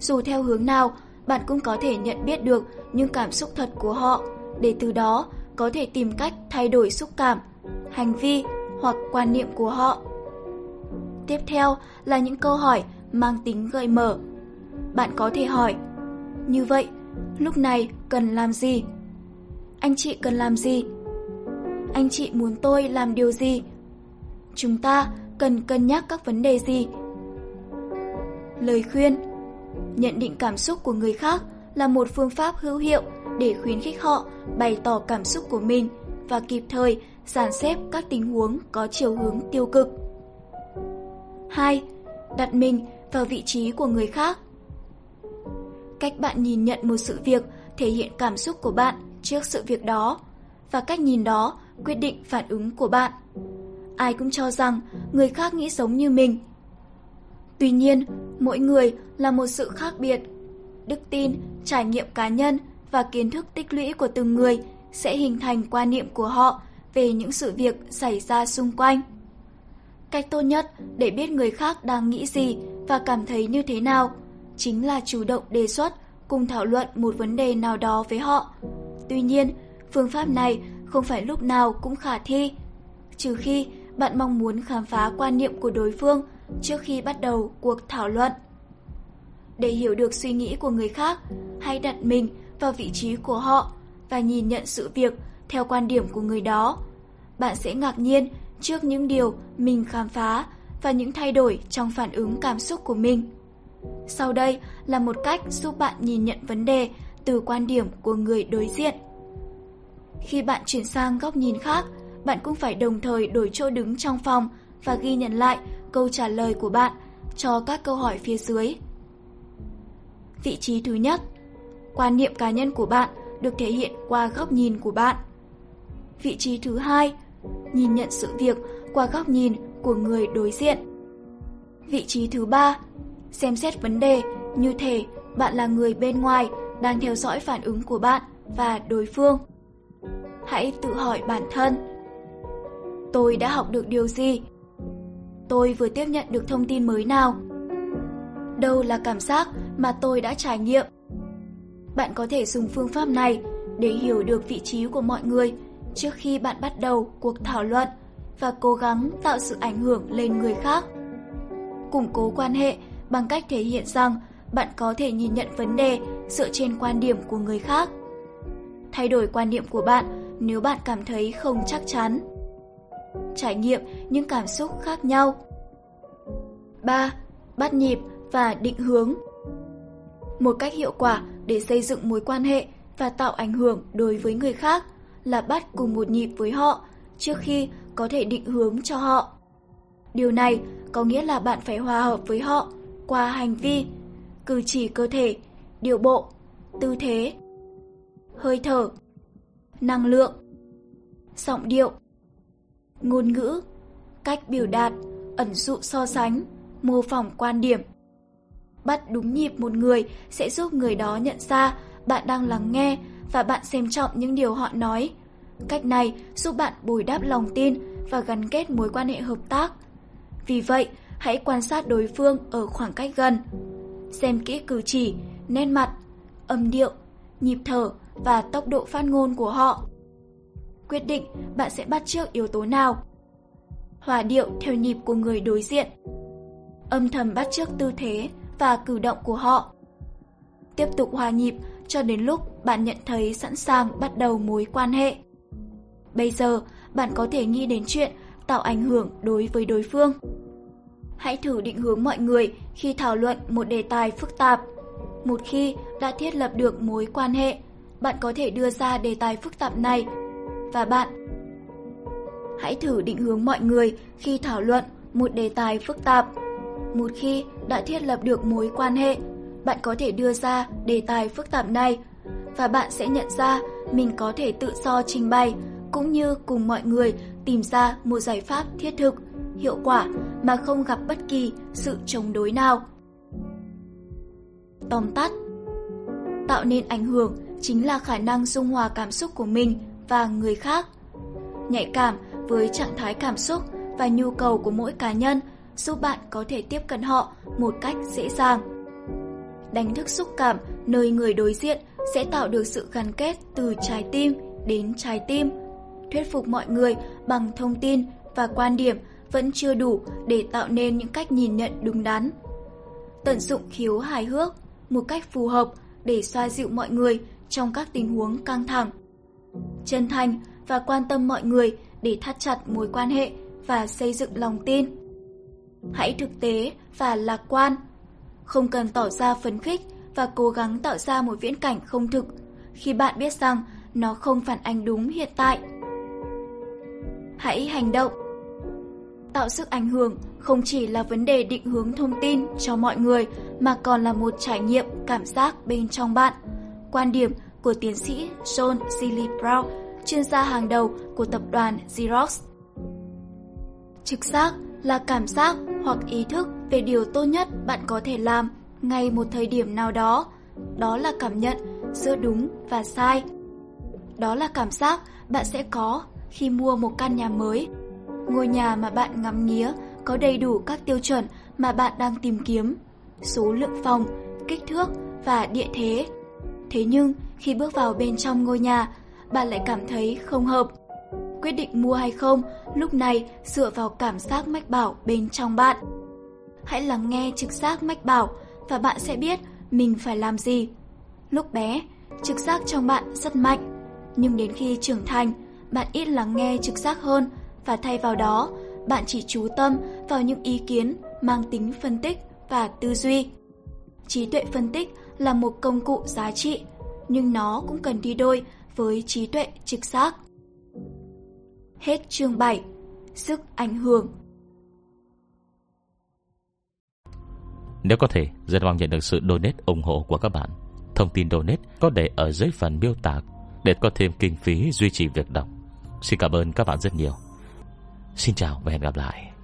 Dù theo hướng nào, bạn cũng có thể nhận biết được những cảm xúc thật của họ, để từ đó có thể tìm cách thay đổi xúc cảm, hành vi hoặc quan niệm của họ. Tiếp theo là những câu hỏi mang tính gợi mở. Bạn có thể hỏi, như vậy, lúc này cần làm gì? Anh chị cần làm gì? Anh chị muốn tôi làm điều gì? Chúng ta cần cân nhắc các vấn đề gì? Lời khuyên, Nhận định cảm xúc của người khác là một phương pháp hữu hiệu để khuyến khích họ bày tỏ cảm xúc của mình và kịp thời dàn xếp các tình huống có chiều hướng tiêu cực. 2. Đặt mình vào vị trí của người khác. Cách bạn nhìn nhận một sự việc thể hiện cảm xúc của bạn trước sự việc đó và cách nhìn đó quyết định phản ứng của bạn. Ai cũng cho rằng người khác nghĩ giống như mình. Tuy nhiên, mỗi người là một sự khác biệt. Đức tin, trải nghiệm cá nhân và kiến thức tích lũy của từng người sẽ hình thành quan niệm của họ về những sự việc xảy ra xung quanh. Cách tốt nhất để biết người khác đang nghĩ gì và cảm thấy như thế nào chính là chủ động đề xuất cùng thảo luận một vấn đề nào đó với họ. Tuy nhiên, phương pháp này không phải lúc nào cũng khả thi, trừ khi bạn mong muốn khám phá quan niệm của đối phương trước khi bắt đầu cuộc thảo luận. Để hiểu được suy nghĩ của người khác, hãy đặt mình vào vị trí của họ và nhìn nhận sự việc theo quan điểm của người đó. Bạn sẽ ngạc nhiên trước những điều mình khám phá và những thay đổi trong phản ứng cảm xúc của mình. Sau đây là một cách giúp bạn nhìn nhận vấn đề từ quan điểm của người đối diện. Khi bạn chuyển sang góc nhìn khác, bạn cũng phải đồng thời đổi chỗ đứng trong phòng và ghi nhận lại câu trả lời của bạn cho các câu hỏi phía dưới. Vị trí thứ nhất, quan niệm cá nhân của bạn được thể hiện qua góc nhìn của bạn. Vị trí thứ hai, nhìn nhận sự việc qua góc nhìn của người đối diện. Vị trí thứ ba, xem xét vấn đề như thể bạn là người bên ngoài đang theo dõi phản ứng của bạn và đối phương. Hãy tự hỏi bản thân. Tôi đã học được điều gì? Tôi vừa tiếp nhận được thông tin mới nào? Đâu là cảm giác mà tôi đã trải nghiệm? Bạn có thể dùng phương pháp này để hiểu được vị trí của mọi người trước khi bạn bắt đầu cuộc thảo luận và cố gắng tạo sự ảnh hưởng lên người khác. Củng cố quan hệ bằng cách thể hiện rằng bạn có thể nhìn nhận vấn đề dựa trên quan điểm của người khác. Thay đổi quan niệm của bạn nếu bạn cảm thấy không chắc chắn. Trải nghiệm những cảm xúc khác nhau. 3. Bắt nhịp và định hướng Một cách hiệu quả để xây dựng mối quan hệ và tạo ảnh hưởng đối với người khác là bắt cùng một nhịp với họ trước khi có thể định hướng cho họ. Điều này có nghĩa là bạn phải hòa hợp với họ qua hành vi, cử chỉ cơ thể, điệu bộ, tư thế, hơi thở, năng lượng, giọng điệu, ngôn ngữ, cách biểu đạt, ẩn dụ so sánh, mô phỏng quan điểm. Bắt đúng nhịp một người sẽ giúp người đó nhận ra bạn đang lắng nghe và bạn xem trọng những điều họ nói. Cách này giúp bạn bồi đáp lòng tin và gắn kết mối quan hệ hợp tác. Vì vậy, hãy quan sát đối phương ở khoảng cách gần. Xem kỹ cử chỉ, nét mặt, âm điệu, nhịp thở và tốc độ phát ngôn của họ. Quyết định bạn sẽ bắt chước yếu tố nào. Hòa điệu theo nhịp của người đối diện. Âm thầm bắt chước tư thế và cử động của họ. Tiếp tục hòa nhịp cho đến lúc bạn nhận thấy sẵn sàng bắt đầu mối quan hệ. Bây giờ, bạn có thể nghĩ đến chuyện tạo ảnh hưởng đối với đối phương. Hãy thử định hướng mọi người khi thảo luận một đề tài phức tạp. Một khi đã thiết lập được mối quan hệ, bạn có thể đưa ra đề tài phức tạp này và bạn Hãy thử định hướng mọi người khi thảo luận một đề tài phức tạp. Một khi đã thiết lập được mối quan hệ, bạn có thể đưa ra đề tài phức tạp này và bạn sẽ nhận ra mình có thể tự do trình bày cũng như cùng mọi người tìm ra một giải pháp thiết thực, hiệu quả mà không gặp bất kỳ sự chống đối nào. Tóm tắt Tạo nên ảnh hưởng chính là khả năng dung hòa cảm xúc của mình và người khác. Nhạy cảm với trạng thái cảm xúc và nhu cầu của mỗi cá nhân giúp bạn có thể tiếp cận họ một cách dễ dàng. Đánh thức xúc cảm nơi người đối diện sẽ tạo được sự gắn kết từ trái tim đến trái tim. Thuyết phục mọi người bằng thông tin và quan điểm vẫn chưa đủ để tạo nên những cách nhìn nhận đúng đắn. Tận dụng khiếu hài hước một cách phù hợp để xoa dịu mọi người trong các tình huống căng thẳng. Chân thành và quan tâm mọi người để thắt chặt mối quan hệ và xây dựng lòng tin. Hãy thực tế và lạc quan, không cần tỏ ra phấn khích và cố gắng tạo ra một viễn cảnh không thực khi bạn biết rằng nó không phản ánh đúng hiện tại. Hãy hành động. Tạo sức ảnh hưởng không chỉ là vấn đề định hướng thông tin cho mọi người mà còn là một trải nghiệm cảm giác bên trong bạn. Quan điểm của tiến sĩ John Seeley Brown, chuyên gia hàng đầu của tập đoàn Xerox. Trực giác là cảm giác hoặc ý thức về điều tốt nhất bạn có thể làm ngay một thời điểm nào đó. Đó là cảm nhận giữa đúng và sai. Đó là cảm giác bạn sẽ có khi mua một căn nhà mới. Ngôi nhà mà bạn ngắm nghía có đầy đủ các tiêu chuẩn mà bạn đang tìm kiếm. Số lượng phòng, kích thước và địa thế. Thế nhưng khi bước vào bên trong ngôi nhà, bạn lại cảm thấy không hợp. Quyết định mua hay không lúc này dựa vào cảm giác mách bảo bên trong bạn. Hãy lắng nghe trực giác mách bảo và bạn sẽ biết mình phải làm gì. Lúc bé, trực giác trong bạn rất mạnh. Nhưng đến khi trưởng thành, bạn ít lắng nghe trực giác hơn và thay vào đó, bạn chỉ chú tâm vào những ý kiến mang tính phân tích và tư duy. Trí tuệ phân tích là một công cụ giá trị, nhưng nó cũng cần đi đôi với trí tuệ trực giác. Hết chương 7. Sức ảnh hưởng Nếu có thể, rất mong nhận được sự donate ủng hộ của các bạn. Thông tin donate có để ở dưới phần miêu tả để có thêm kinh phí duy trì việc đọc. Xin cảm ơn các bạn rất nhiều. Xin chào và hẹn gặp lại.